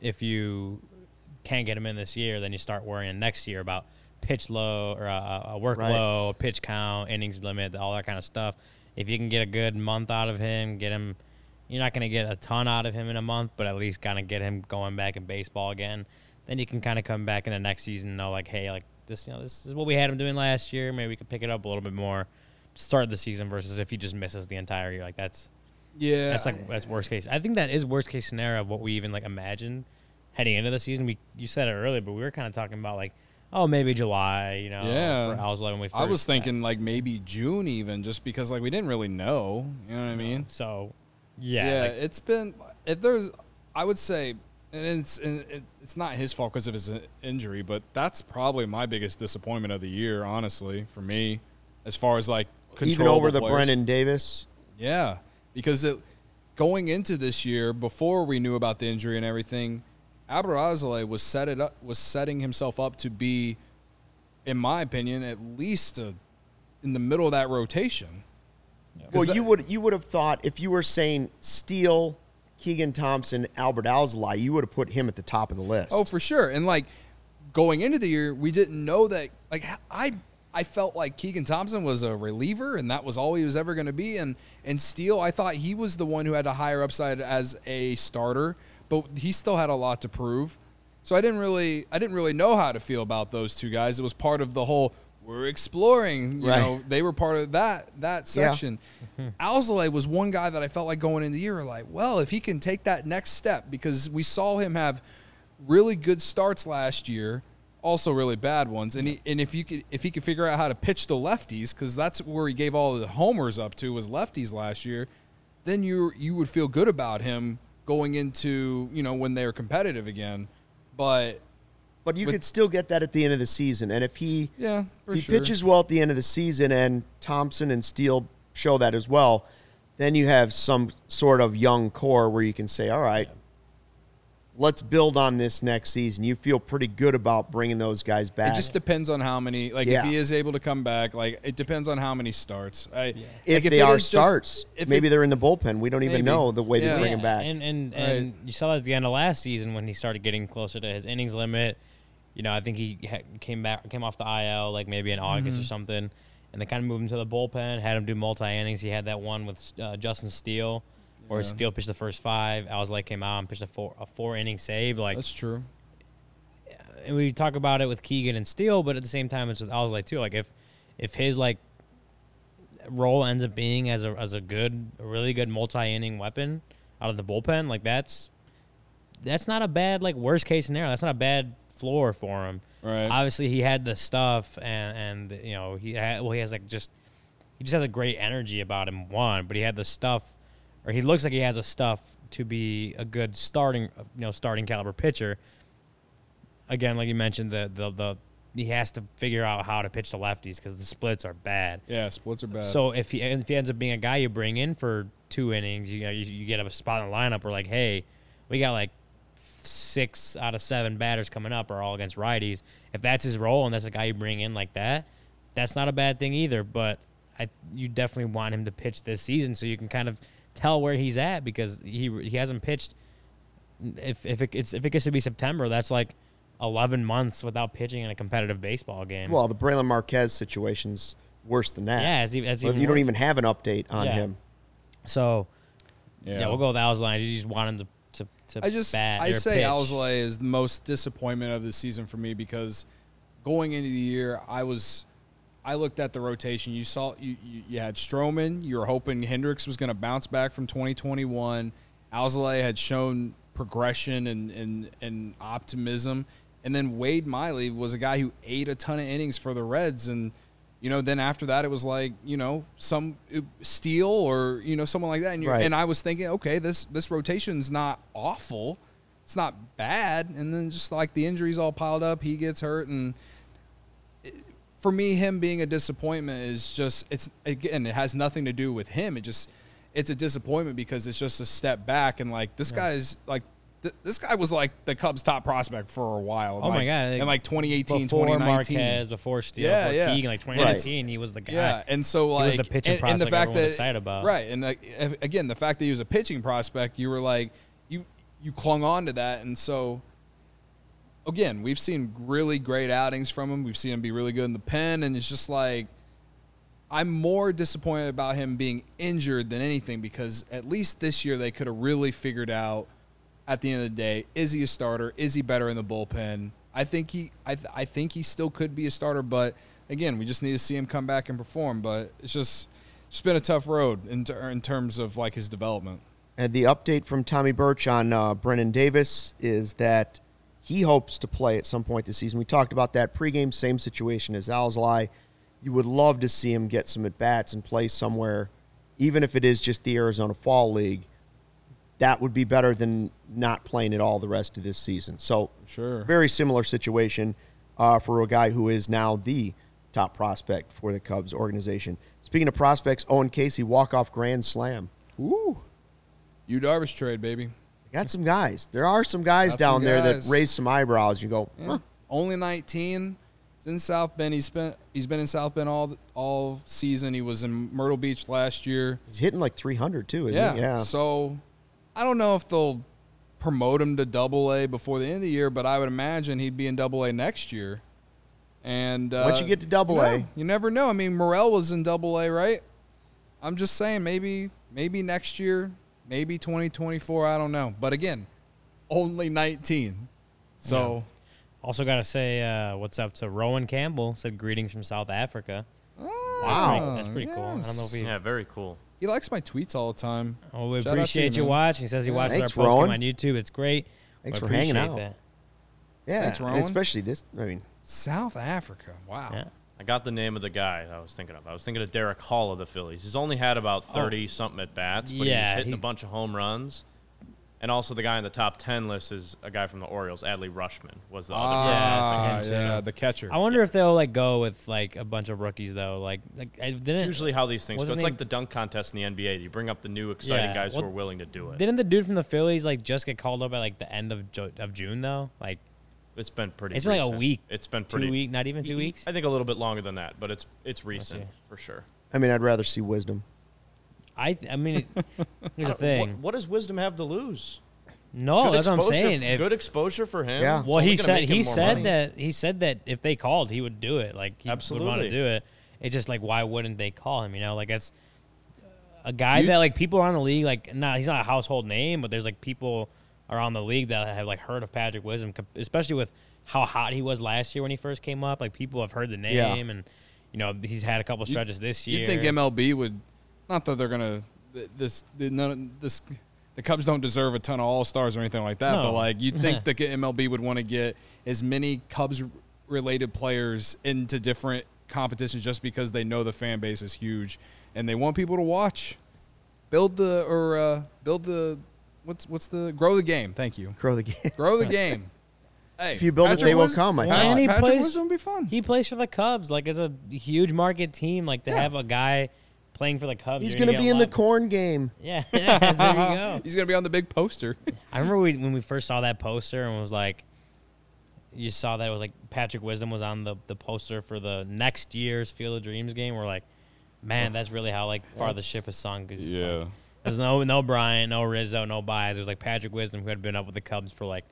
if you can't get him in this year, then you start worrying next year about pitch low or uh, a work Right. low, pitch count, innings limit, all that kind of stuff. If you can get a good month out of him, get him. You're not going to get a ton out of him in a month, but at least kind of get him going back in baseball again. Then you can kind of come back in the next season and know, like, hey, like this, you know, this is what we had him doing last year. Maybe we could pick it up a little bit more to start the season versus if he just misses the entire year. Like that's Yeah. that's like that's worst case. I think that is worst case scenario of what we even like imagined heading into the season. We you said it earlier, but we were kind of talking about like oh, maybe July, you know, Yeah. for Alzolay when we first I was thinking like maybe June even, just because like we didn't really know. You know what I mean? So, yeah, Yeah, like, it's been if there's, I would say, and it's and it's not his fault because of his uh, injury, but that's probably my biggest disappointment of the year, honestly, for me, as far as like Even over the players. Brennen Davis. Yeah, because it, going into this year, before we knew about the injury and everything, Abrazale was set it up was setting himself up to be, in my opinion, at least a, in the middle of that rotation. Well, that- you would you would have thought if you were saying Steele, Keegan Thompson, Albert Alzolay, you would have put him at the top of the list. Oh, for sure. And like going into the year, we didn't know that. Like I, I felt like Keegan Thompson was a reliever, and that was all he was ever going to be. And and Steele, I thought he was the one who had a higher upside as a starter, but he still had a lot to prove. So I didn't really, I didn't really know how to feel about those two guys. It was part of the whole we're exploring. You Right. know, they were part of that that Yeah. section. Mm-hmm. Alzolay was one guy that I felt like going into the year, like, well, if he can take that next step, because we saw him have really good starts last year, also really bad ones, and he, and if you could if he could figure out how to pitch the lefties, because that's where he gave all the homers up to was lefties last year, then you you would feel good about him going into you know when they're competitive again, but but you with- could still get that at the end of the season. And if he yeah, he sure. pitches well at the end of the season, and Thompson and Steele show that as well, then you have some sort of young core where you can say, all right, let's build on this next season. You feel pretty good about bringing those guys back. It just depends on how many. Like Yeah. if he is able to come back, like it depends on how many starts. I, if like, they are is just- starts, if maybe it- they're in the bullpen. We don't even Maybe. know the way they bring yeah, him back. and and, Right. and you saw that at the end of last season when he started getting closer to his innings limit. You know, I think he ha- came back, came off the IL like maybe in August Mm-hmm. or something, and they kind of moved him to the bullpen. Had him do multi innings. He had that one with uh, Justin Steele, where Yeah. Steele pitched the first five. Alzolay came out and pitched a four a four inning save. Like That's true. and we talk about it with Keegan and Steele, but at the same time, it's with Alzolay too. Like if if his like role ends up being as a as a good, a really good multi inning weapon out of the bullpen, like that's that's not a bad like worst case scenario. That's not a bad floor for him. Right. Obviously, he had the stuff, and and you know he had, well he has like just he just has a great energy about him. One, but he had the stuff, or he looks like he has the stuff to be a good starting uh, you know starting caliber pitcher again, like you mentioned, the the, the he has to figure out how to pitch the lefties because the splits are bad. Yeah, splits are bad. So if he if he ends up being a guy you bring in for two innings, you know, you, you get a spot in the lineup where like, hey, we got like six out of seven batters coming up are all against righties. If that's his role and that's a guy you bring in like that, that's not a bad thing either. But I you definitely want him to pitch this season so you can kind of tell where he's at because he he hasn't pitched. If if it, it's if it gets to be September, that's like. 11 months without pitching in a competitive baseball game. well, the Brailyn Marquez situation's worse than that. yeah, it's, even- it's Well, even you don't even have an update on Yeah. him. So, yeah. yeah, we'll go with Alzolay. You just want him to to, to I just I say pitch. Alzolay is the most disappointment of the season for me because going into the year I was I looked at the rotation. You saw you you, you had Stroman. You were hoping Hendricks was going to bounce back from 2021. Alzolay had shown progression and and and optimism, and then Wade Miley was a guy who ate a ton of innings for the Reds and. You know, then after that, it was like you know some uh, Steele or you know someone like that, and, Right. and I was thinking, okay, this this rotation's not awful, it's not bad, and then just like the injuries all piled up, he gets hurt, and it- for me, him being a disappointment is just it's again, it has nothing to do with him. It just it's a disappointment because it's just a step back, and like this guy's like. Th- This guy was like the Cubs' top prospect for a while. Oh my like, God, In like 2018, before 2019. Marquez, before Steele, Yeah, before yeah. Keegan, like And it's- 2019, he was the guy. Yeah, and so like the pitching and, and the fact that excited about. right, and like, again, the fact that he was a pitching prospect, you were like you you clung on to that, and so again, we've seen really great outings from him. We've seen him be really good in the pen, and it's just like I'm more disappointed about him being injured than anything because at least this year they could have really figured out at the end of the day is he a starter? Is he better in the bullpen? I think he I, th- I think he still could be a starter, but again, we just need to see him come back and perform. But it's just it's been a tough road in, ter- in terms of like his development. And the update from Tommy Birch on uh, Brennen Davis is that he hopes to play at some point this season. We talked about that pregame, same situation as Alzolay. You would love to see him get some at bats and play somewhere, even if it is just the Arizona Fall League. That would be better than not playing at all the rest of this season. So, Sure. very similar situation uh, for a guy who is now the top prospect for the Cubs organization. Speaking of prospects, Owen Caissie walk off grand slam. Ooh. You Darvish trade, baby. Got some guys. There are some guys Got down some there guys. that raise some eyebrows. You go, Yeah. huh, Only 19. He's in South Bend. He's spent. He's been in South Bend all all season. He was in Myrtle Beach last year. he's hitting like 300 too, isn't yeah. he? Yeah. So, I don't know if they'll promote him to Double A before the end of the year, but I would imagine he'd be in Double A next year. And uh, Once you get to Double no, A. you never know. I mean, Morel was in Double A, right? I'm just saying, maybe maybe next year, maybe 2024. I don't know. But again, only 19. So. Also, got to say, uh, what's up to Rowan Campbell? Said greetings from South Africa. Wow. That's pretty cool. I don't know if he. Yeah, very cool. He likes my tweets all the time. Oh, we Shout appreciate you, you, watching. He says he Yeah. watches Thanks, our post Rowan. on YouTube. It's great. Thanks We for hanging out. that. Yeah. Thanks, and Rowan. especially this. I mean, South Africa. Wow. Yeah. I got the name of the guy I was thinking of. I was thinking of Darick Hall of the Phillies. He's only had about 30 something at bats, but Yeah, he's hitting he- a bunch of home runs. And also, the guy in the top 10 list is a guy from the Orioles, Adley Rutschman, was the other person I was Ah, thinking too. yeah, the catcher. I wonder if they'll like go with like a bunch of rookies though. Like, like I didn't. It's usually how these things go. wasn't It's he- like the dunk contest in the NBA. You bring up the new exciting Yeah, guys who well, are willing to do it. Didn't the dude from the Phillies like just get called up at like the end of jo- of June though? Like It's been pretty. it's been like a recent. week. It's been two pretty. week, not even two weeks. I think a little bit longer than that, but it's it's recent see. for sure. I mean, I'd rather see wisdom. I th- I mean, here's the uh, thing. What, what does Wisdom have to lose? no, Good that's what I'm exposure- saying. If, good exposure for him. Yeah. Well, he said he said money. that he said that if they called, he would do it. Like he Absolutely. would want to Absolutely. do it. It's just like why wouldn't they call him? You know, like it's a guy You- that like people around the league like not he's not a household name, but there's like people around the league that have like heard of Patrick Wisdom, especially with how hot he was last year when he first came up. Like people have heard the name Yeah. and you know he's had a couple stretches this year. You think MLB would? Not that they're gonna. This the- none this. The Cubs don't deserve a ton of All Stars or anything like that, but like you'd think the MLB would want to get as many Cubs related players into different competitions just because they know the fan base is huge and they want people to watch. Build the or uh, build the what's what's the grow the game. Thank you. Grow the game. Grow the game. Hey, If you build it, Patrick they will Wis- come, I Well, think. and he Patrick plays- Wisdom would be fun. He plays for the Cubs. Like it's a huge market team. Like to Yeah. have a guy playing for the Cubs. He's you're going to be in the corn game. Yeah, yeah there you go. He's gonna be on the big poster. I remember we, when we first saw that poster and was like, you saw that it was like Patrick Wisdom was on the, the poster for the next year's Field of Dreams game. We're like, man, that's really how like far the ship has sunk. 'cause it's like- there's no no Bryant, no Rizzo, no Baez. It was like Patrick Wisdom who had been up with the Cubs for like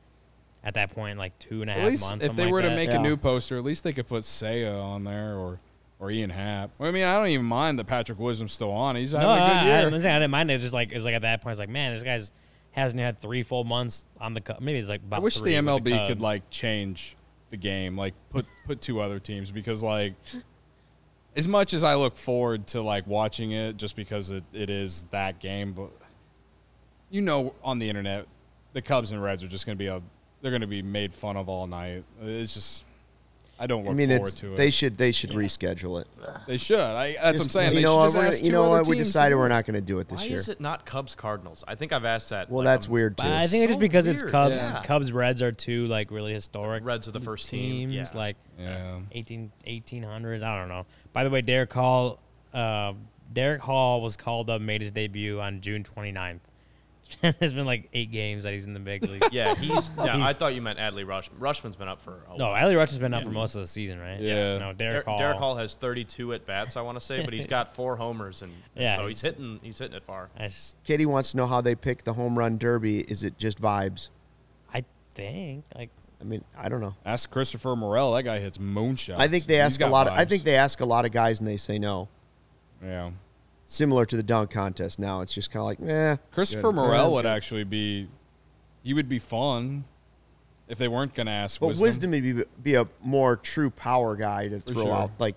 at that point like two and a half At least months. if they like were to make Yeah. a new poster, at least they could put Seiya on there or or Ian Happ. I mean, I don't even mind that Patrick Wisdom's still on. He's having no, a good I, I, year. Saying I didn't mind it. It's just like it's like at that point, it's like man, this guy's hasn't had three full months on the Cubs. Maybe it's like I wish the MLB could like change the game, like put put two other teams because like as much as I look forward to like watching it just because it, it is that game, but you know on the internet the Cubs and Reds are just gonna be a they're gonna be made fun of all night. It's just I don't look I mean, forward it's to it. they should they should reschedule it. They should. I, that's what I'm saying. You They know should what? just we're- ask You know what? We decided we're not going to do it this Why year. Why is it not Cubs Cardinals? I think I've asked that. Well, like, that's a- weird too. I think it's just So because it's. Cubs. Yeah. Cubs Reds are two like really historic. Reds are the first team, teams, yeah. like Yeah. 18, 1800s. I don't know. By the way, Darick Hall, uh, Darick Hall was called up, made his debut on June 29th. There's been like eight games that he's in the big league. Yeah, he's. Yeah, He's- I thought you meant Adley Rutschman. Rutschman's been up for. A No, while. Adley Rush has been up for most of the season, right? Yeah. No, Der- Darick Hall. Darick Hall has 32 at bats, I want to say, but he's got four homers, and, and Yeah, so he's he's- hitting. He's hitting it far. I, s- Katie wants to know how they pick the home run derby. Is it just vibes? I think like I mean, I don't know. Ask Christopher Morel. That guy hits moonshots. I think they He's ask a lot. Of, I think they ask a lot of guys and they say no. Yeah. Similar to the dunk contest. Now it's just kind of like, eh. Christopher good. Morel would actually be. He would be fun if they weren't going to ask But wisdom. wisdom would be, be a more true power guy to throw sure. out. Like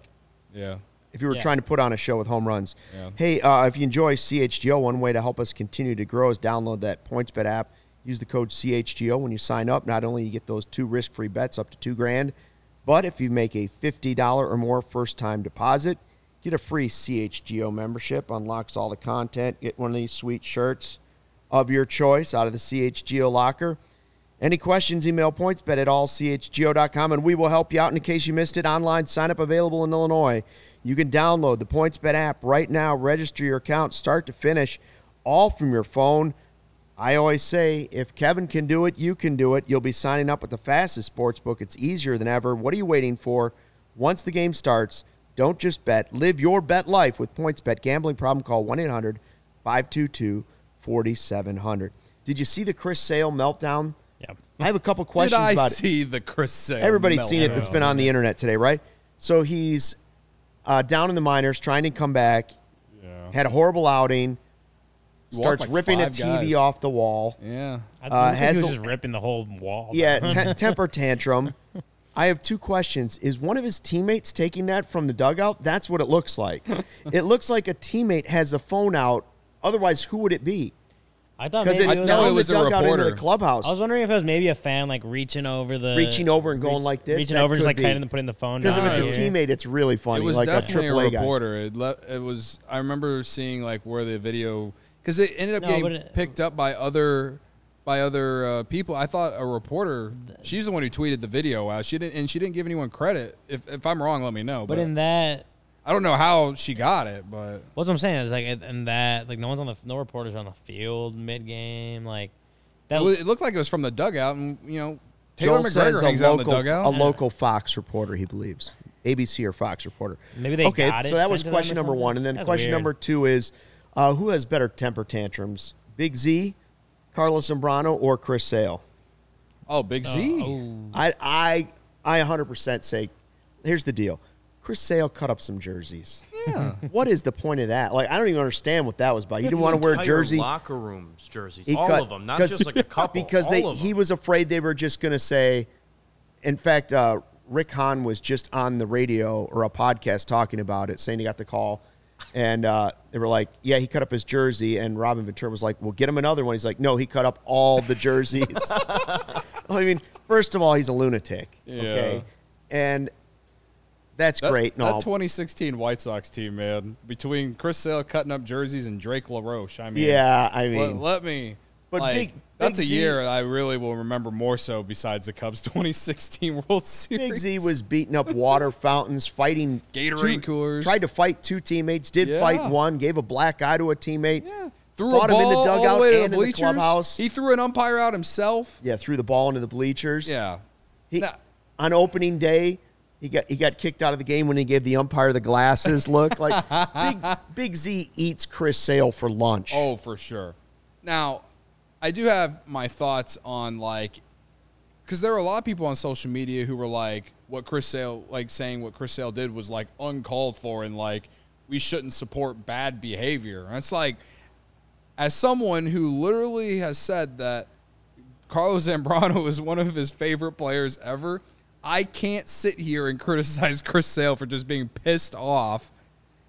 Yeah. if you were Yeah. trying to put on a show with home runs. Yeah. Hey, uh, if you enjoy CHGO, one way to help us continue to grow is download that PointsBet app Use the code CHGO when you sign up. Not only you get those two risk-free bets up to two grand, but if you make a $50 or more first-time deposit, get a free CHGO membership. Unlocks all the content. Get one of these sweet shirts of your choice out of the CHGO locker. Any questions, email pointsbet at allchgo.com and we will help you out. And in case you missed it, online sign up available in Illinois. You can download the PointsBet app right now, register your account start to finish, all from your phone. I always say, if Kevin can do it, you can do it. You'll be signing up with the fastest sports book. It's easier than ever. What are you waiting for? Once the game starts, don't just bet. Live your bet life with PointsBet. Gambling problem, call 1 800 522 4700. Did you see the Chris Sale meltdown? Yeah. I have a couple Did questions I about it. see the Chris Sale? Everybody's seen it meltdown? that's been on the internet today, right? So he's uh, down in the minors, trying to come back. Yeah. Had a horrible outing. Starts like ripping a TV guys. off the wall. Yeah. I Uh, think has he was a- just ripping the whole wall. Yeah, down. te- temper tantrum. I have two questions. Is one of his teammates taking that from the dugout? That's what it looks like. it looks like a teammate has the phone out. Otherwise, who would it be? I thought Because maybe it's it was, down it the was a dugout into the clubhouse. I was wondering if it was maybe a fan like reaching over the Reaching over and going reach- like this? reaching That over, just like be. kind of putting the phone. Because if down it's a teammate, it's really funny. It was like a definitely a, AAA guy. reporter. It, le- it was. I remember seeing like where the video because it ended up No, getting it- picked up by other by other uh, people. I thought a reporter. She's the one who tweeted the video out. She didn't, and she didn't give anyone credit. If if I'm wrong, let me know. But But, in that, I don't know how she got it. But what's I'm saying is like in that, like no one's on the no reporters on the field mid game, like that. it, it looked like it was from the dugout, and you know Taylor Joel McGregor says a hangs out in the local, dugout. a local Fox reporter, he believes. ABC or Fox reporter. Maybe they okay. got it so that was sent to them question number one, and then That's question weird. number two is, uh, who has better temper tantrums, Big Z, Carlos Zambrano, or Chris Sale? oh, Big Z. oh, I I I 100% say, here's the deal. Chris Sale cut up some jerseys. Yeah. What is the point of that? Like, I don't even understand what that was about. He didn't want to wear a jersey. Locker rooms jerseys, He all cut- of them, not just like a couple. because all they, of he was afraid they were just going to say. In fact, uh, Rick Hahn was just on the radio or a podcast talking about it, saying he got the call, and uh, they were like, "Yeah, he cut up his jersey." And Robin Ventura was like, "Well, get him another one." He's like, "No, he cut up all the jerseys." I mean, first of all, he's a lunatic. Okay, and that's That, great. No, that 2016 White Sox team, man, between Chris Sale cutting up jerseys and Drake LaRoche. I mean, yeah, I let, mean, let me. But like, Big- that's Big a Z- year I really will remember more so. Besides the Cubs 2016 World Series, Big Z was beating up water fountains, fighting Gatorade two- coolers. Tried to fight two teammates, did Yeah. fight one, gave a black eye to a teammate. yeah. threw fought a him in ball the all dugout the way to and the in the clubhouse. He threw an umpire out himself. Yeah, threw the ball into the bleachers. Yeah, He, Nah. on opening day, he got he got kicked out of the game when he gave the umpire the glasses look. Like Big Big Z eats Chris Sale for lunch. Oh, for sure. Now, I do have my thoughts on like, because there were a lot of people on social media who were like, what Chris Sale, like saying what Chris Sale did was like uncalled for and like we shouldn't support bad behavior. And it's like, as someone who literally has said that Carlos Zambrano is one of his favorite players ever, I can't sit here and criticize Chris Sale for just being pissed off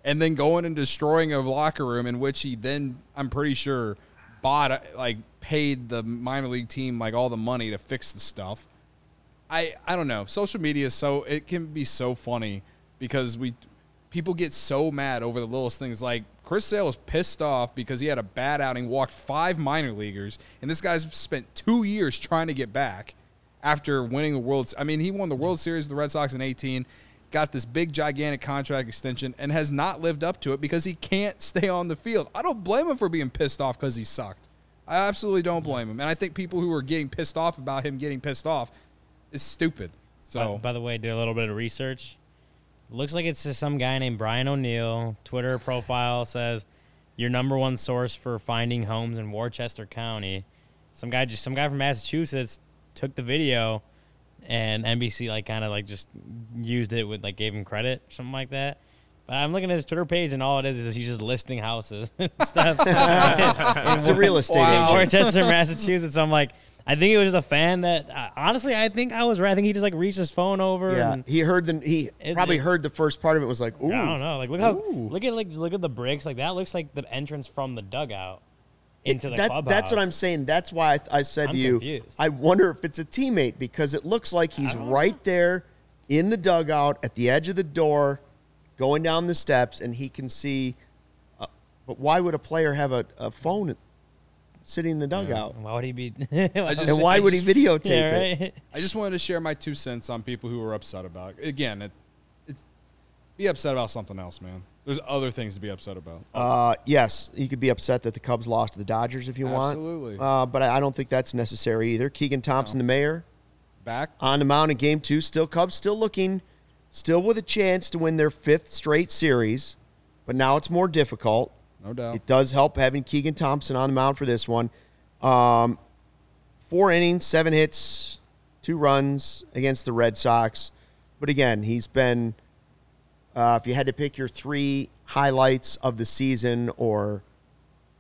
and then going and destroying a locker room in which he then I'm pretty sure bought like paid the minor league team like all the money to fix the stuff. I I don't know. Social media is so it can be so funny because we people get so mad over the littlest things. Like Chris Sale was pissed off because he had a bad outing, walked five minor leaguers, and this guy's spent two years trying to get back after winning the World. I mean, he won the World Series with the Red Sox in 18, got this big gigantic contract extension, and has not lived up to it because he can't stay on the field. I don't blame him for being pissed off because he sucked. I absolutely don't blame him, and I think people who are getting pissed off about him getting pissed off is stupid. So by, by the way, did a little bit of research. Looks like it's just some guy named Brian O'Neill. Twitter profile says your number one source for finding homes in Worcester County. Some guy just some guy from Massachusetts took the video and NBC like kind of like just used it with like gave him credit or something like that. But I'm looking at his Twitter page and all it is is he's just listing houses and stuff. It's a real estate Wow. agent. Worcester, Massachusetts. I'm like, I think it was just a fan that uh, honestly, I think I was right. I think he just like reached his phone over. Yeah, and, he heard the he It- probably it- heard the first part of it. Was like, ooh, I don't know. Like look how look at like look at the bricks. Like that looks like the entrance from the dugout. into the that, clubhouse. that's what I'm saying. That's why I, I said I'm to you, confused. I wonder if it's a teammate because it looks like he's right there in the dugout at the edge of the door, going down the steps, and he can see. Uh, but why would a player have a, a phone sitting in the dugout? Why would he be? I just- And why I would just- he videotape yeah, it? I just wanted to share my two cents on people who were upset about. It. Again, it, it's be upset about something else, man. There's other things to be upset about. Uh, yes, you could be upset that the Cubs lost to the Dodgers if you want. Absolutely. Uh, but I, I don't think that's necessary either. Keegan Thompson, the mayor, Back, on the mound in game two. Still Cubs still looking, still with a chance to win their fifth straight series, but now it's more difficult. no doubt. It does help having Keegan Thompson on the mound for this one. Um, four innings, seven hits, two runs against the Red Sox. But again, he's been. Uh, if you had to pick your three highlights of the season or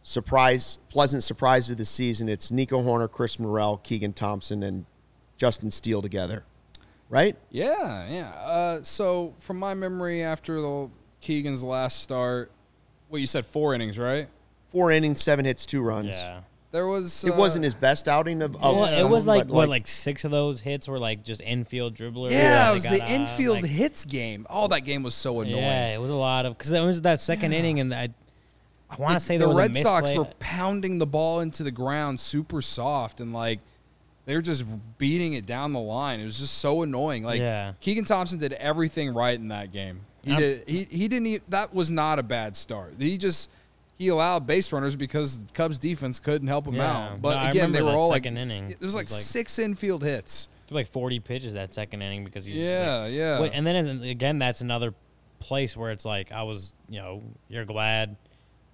surprise, pleasant surprise of the season, it's Nico Hoerner, Chris Morel, Keegan Thompson, and Justin Steele together, right? Yeah, yeah. Uh, so from my memory, after the Keegan's last start, what you said four innings, right? Four innings, seven hits, two runs. Yeah. There was. It uh, wasn't his best outing of. of Well, it was like but, what, like six of those hits were like just infield dribblers. Yeah, it was got the on, infield like- hits game. Oh, that game was so annoying. Yeah, it was a lot of because it was that second inning, and I, I want to say there the was Red a Sox were pounding the ball into the ground super soft and like they were just beating it down the line. It was just so annoying. Like Yeah. Keegan Thompson did everything right in that game. He I'm- did. He he didn't. e that was not a bad start. He just he allowed base runners because Cubs defense couldn't help him Yeah. out. But No, again, they were all like second inning. There was It like, was like- six infield hits. like 40 pitches that second inning because he's Yeah, like, yeah. Wait, and then again, that's another place where it's like I was, you know, you're glad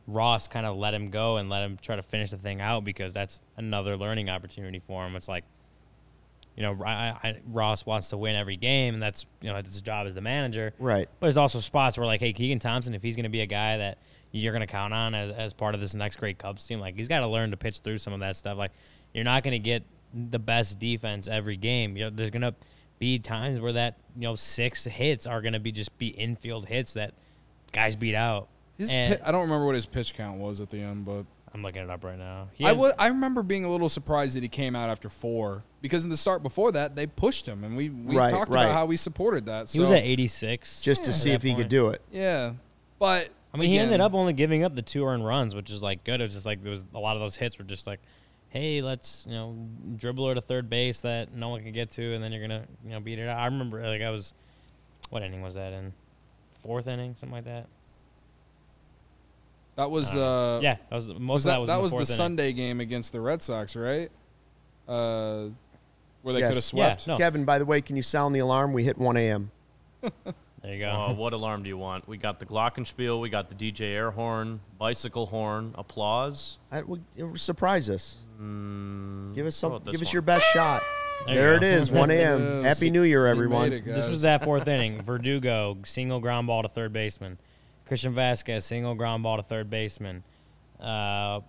Ross kind of let him go and let him try to finish the thing out because that's another learning opportunity for him. It's like, you know, I, I, Ross wants to win every game, and that's you know that's his job as the manager. Right. But there's also spots where like, hey, Keegan Thompson, if he's going to be a guy that you're going to count on as, as part of this next great Cubs team, like he's got to learn to pitch through some of that stuff. Like you're not going to get the best defense every game. You know, there's going to be times where that you know six hits are going to be just be infield hits that guys beat out. His And- pi- I don't remember what his pitch count was at the end, but I'm looking it up right now. He I had- wa- I remember being a little surprised that he came out after four because in the start before that they pushed him and we, we Right, talked right. about how we supported that. he was at 86 just to see that if he could do it. yeah, but I mean, he ended up only giving up the two earned runs, which is like good. It was just like there was a lot of those hits were just like, hey, let's you know dribble her to third base that no one can get to, and then you're gonna you know beat it out. I remember like I was, what inning was that in? Fourth inning, something like that. That was uh yeah, that was most was of that that was that was the fourth inning. Sunday game against the Red Sox, right? Uh, where they Yes. could have Yeah, swept. no. Kevin, by the way, can you sound the alarm? We hit 1 a.m. There you go. Uh, what alarm do you want? We got the Glockenspiel, we got the DJ air horn, bicycle horn, applause. I, would, it would surprise us. give us some. about this Give us your best shot. There There, it is, 1 a.m. Happy New Year, everyone. it, This was that fourth inning. Verdugo, single ground ball to third baseman. Christian Vazquez, single ground ball to third baseman. Uh,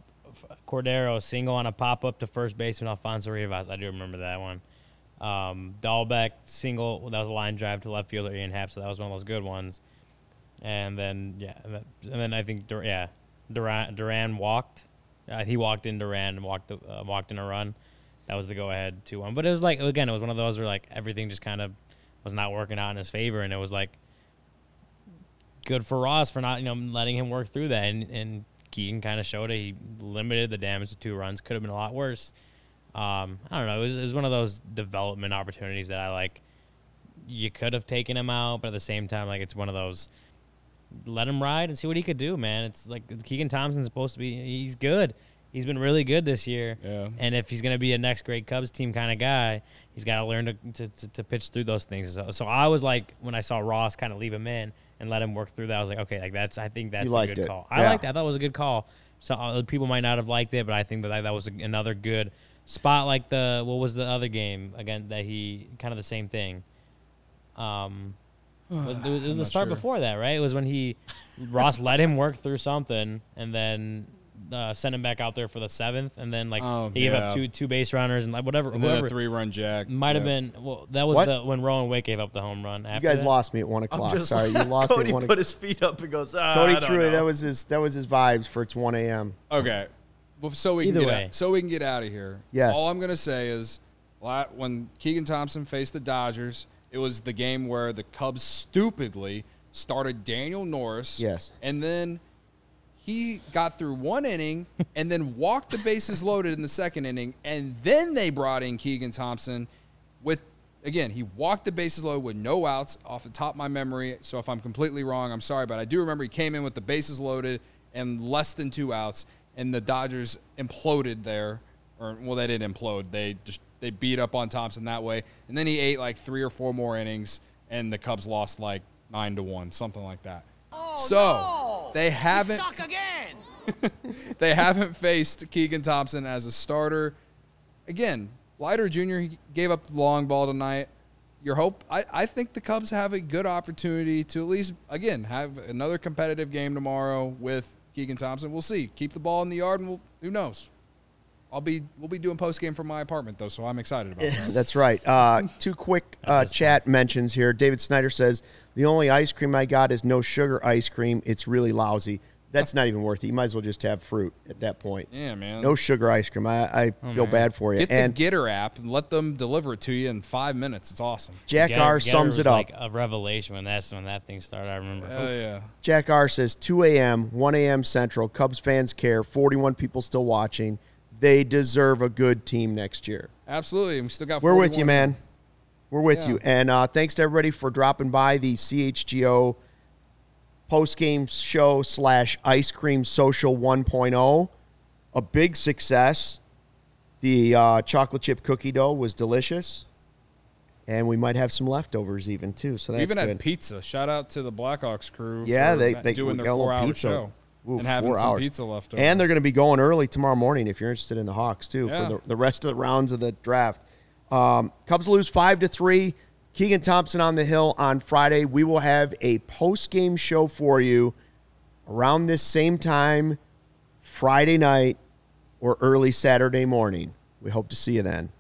Cordero, single on a pop up to first baseman. Alfonso Rivas. I do remember that one. Um, Dalbec, single. That was a line drive to left fielder Ian Happ, so that was one of those good ones. And then, yeah. And then- I think, yeah, Duran, Duran walked. Uh, he walked in Duran and walked, the, uh, walked in a run. That was the go ahead 2 1. But it was like, again, it was one of those where like everything just kind of was not working out in his favor. And it was like good for Ross for not, you know, letting him work through that. And, and Keegan kind of showed it. He limited the damage to two runs. Could have been a lot worse. Um, I don't know. It was, it was one of those development opportunities that I like. You could have taken him out, but at the same time, like it's one of those. Let him ride and see what he could do, man. It's like Keegan Thompson's supposed to be. He's good. He's been really good this year. Yeah. And if he's going to be a next great Cubs team kind of guy, he's got to learn to, to, to, to pitch through those things. So, so I was like, when I saw Ross kind of leave him in and let him work through that, I was like, okay, like that's I think that's You a liked good it. call. I Yeah. liked that. I thought it was a good call. So uh, people might not have liked it, but I think that that, that was another good spot. Like the what was the other game again that he kind of the same thing. Um, it was, it was the start sure. before that, right? It was when he Ross let him work through something, and then uh, sent him back out there for the seventh, and then like Oh, he gave yeah. up two two base runners and like whatever And then whoever a three run jack. might have Yeah. been. Well, that was What? the when Rowan Wick gave up the home run. You guys that. lost me at 1 o'clock. Sorry, you lost Cody me at 1 put o'clock. his feet up and goes, ah, Cody I don't threw it. That was his. That was his vibes for it's 1 a.m. Okay. Well, so we Either can get way. out, so we can get out of here. Yes. All I'm gonna say is, when Keegan Thompson faced the Dodgers, it was the game where the Cubs stupidly started Daniel Norris. Yes. And then he got through one inning and then walked the bases loaded in the second inning, and then they brought in Keegan Thompson with. Again, he walked the bases loaded with no outs off the top of my memory. So if I'm completely wrong, I'm sorry, but I do remember he came in with the bases loaded and less than two outs, and the Dodgers imploded there. Or well, they didn't implode. They just they beat up on Thompson that way, and then he ate like three or four more innings, and the Cubs lost like nine to one, something like that. So they haven't they haven't faced Keegan Thompson as a starter. Again, Leiter Jr. he gave up the long ball tonight. Your hope, I, I think the Cubs have a good opportunity to at least again have another competitive game tomorrow with Keegan Thompson. We'll see. Keep the ball in the yard, and we'll, who knows? I'll be we'll be doing post game from my apartment though, so I'm excited about that. That's right. Uh, two quick uh, chat mentions here. David Snyder says the only ice cream I got is no sugar ice cream. It's really lousy. That's not even worth it. You might as well just have fruit at that point. Yeah, man. No sugar ice cream. I, I feel bad for you. Get and the Getir app and let them deliver it to you in five minutes. It's awesome. Jack Getir- R Getir sums was it up. Like a revelation when that's when that thing started. I remember. Oh yeah. Jack R says 2 a.m., 1 a.m. Central. Cubs fans care. 41 people still watching. They deserve a good team next year. Absolutely. We still got. We're with you, man. We're with Yeah. you. And uh, thanks to everybody for dropping by the CHGO post game show slash ice cream social 1.0. A big success. The uh, chocolate chip cookie dough was delicious. And we might have some leftovers even too. So that's even good. had pizza. Shout out to the Blackhawks crew. Yeah, for they they doing we their got a little four-hour pizza. show Ooh, and having some hours. pizza left over. And they're going to be going early tomorrow morning if you're interested in the Hawks too Yeah. for the, the rest of the rounds of the draft. Um, Cubs lose five to three. Keegan Thompson on the hill on Friday. We will have a post game show for you around this same time, Friday night or early Saturday morning. We hope to see you then.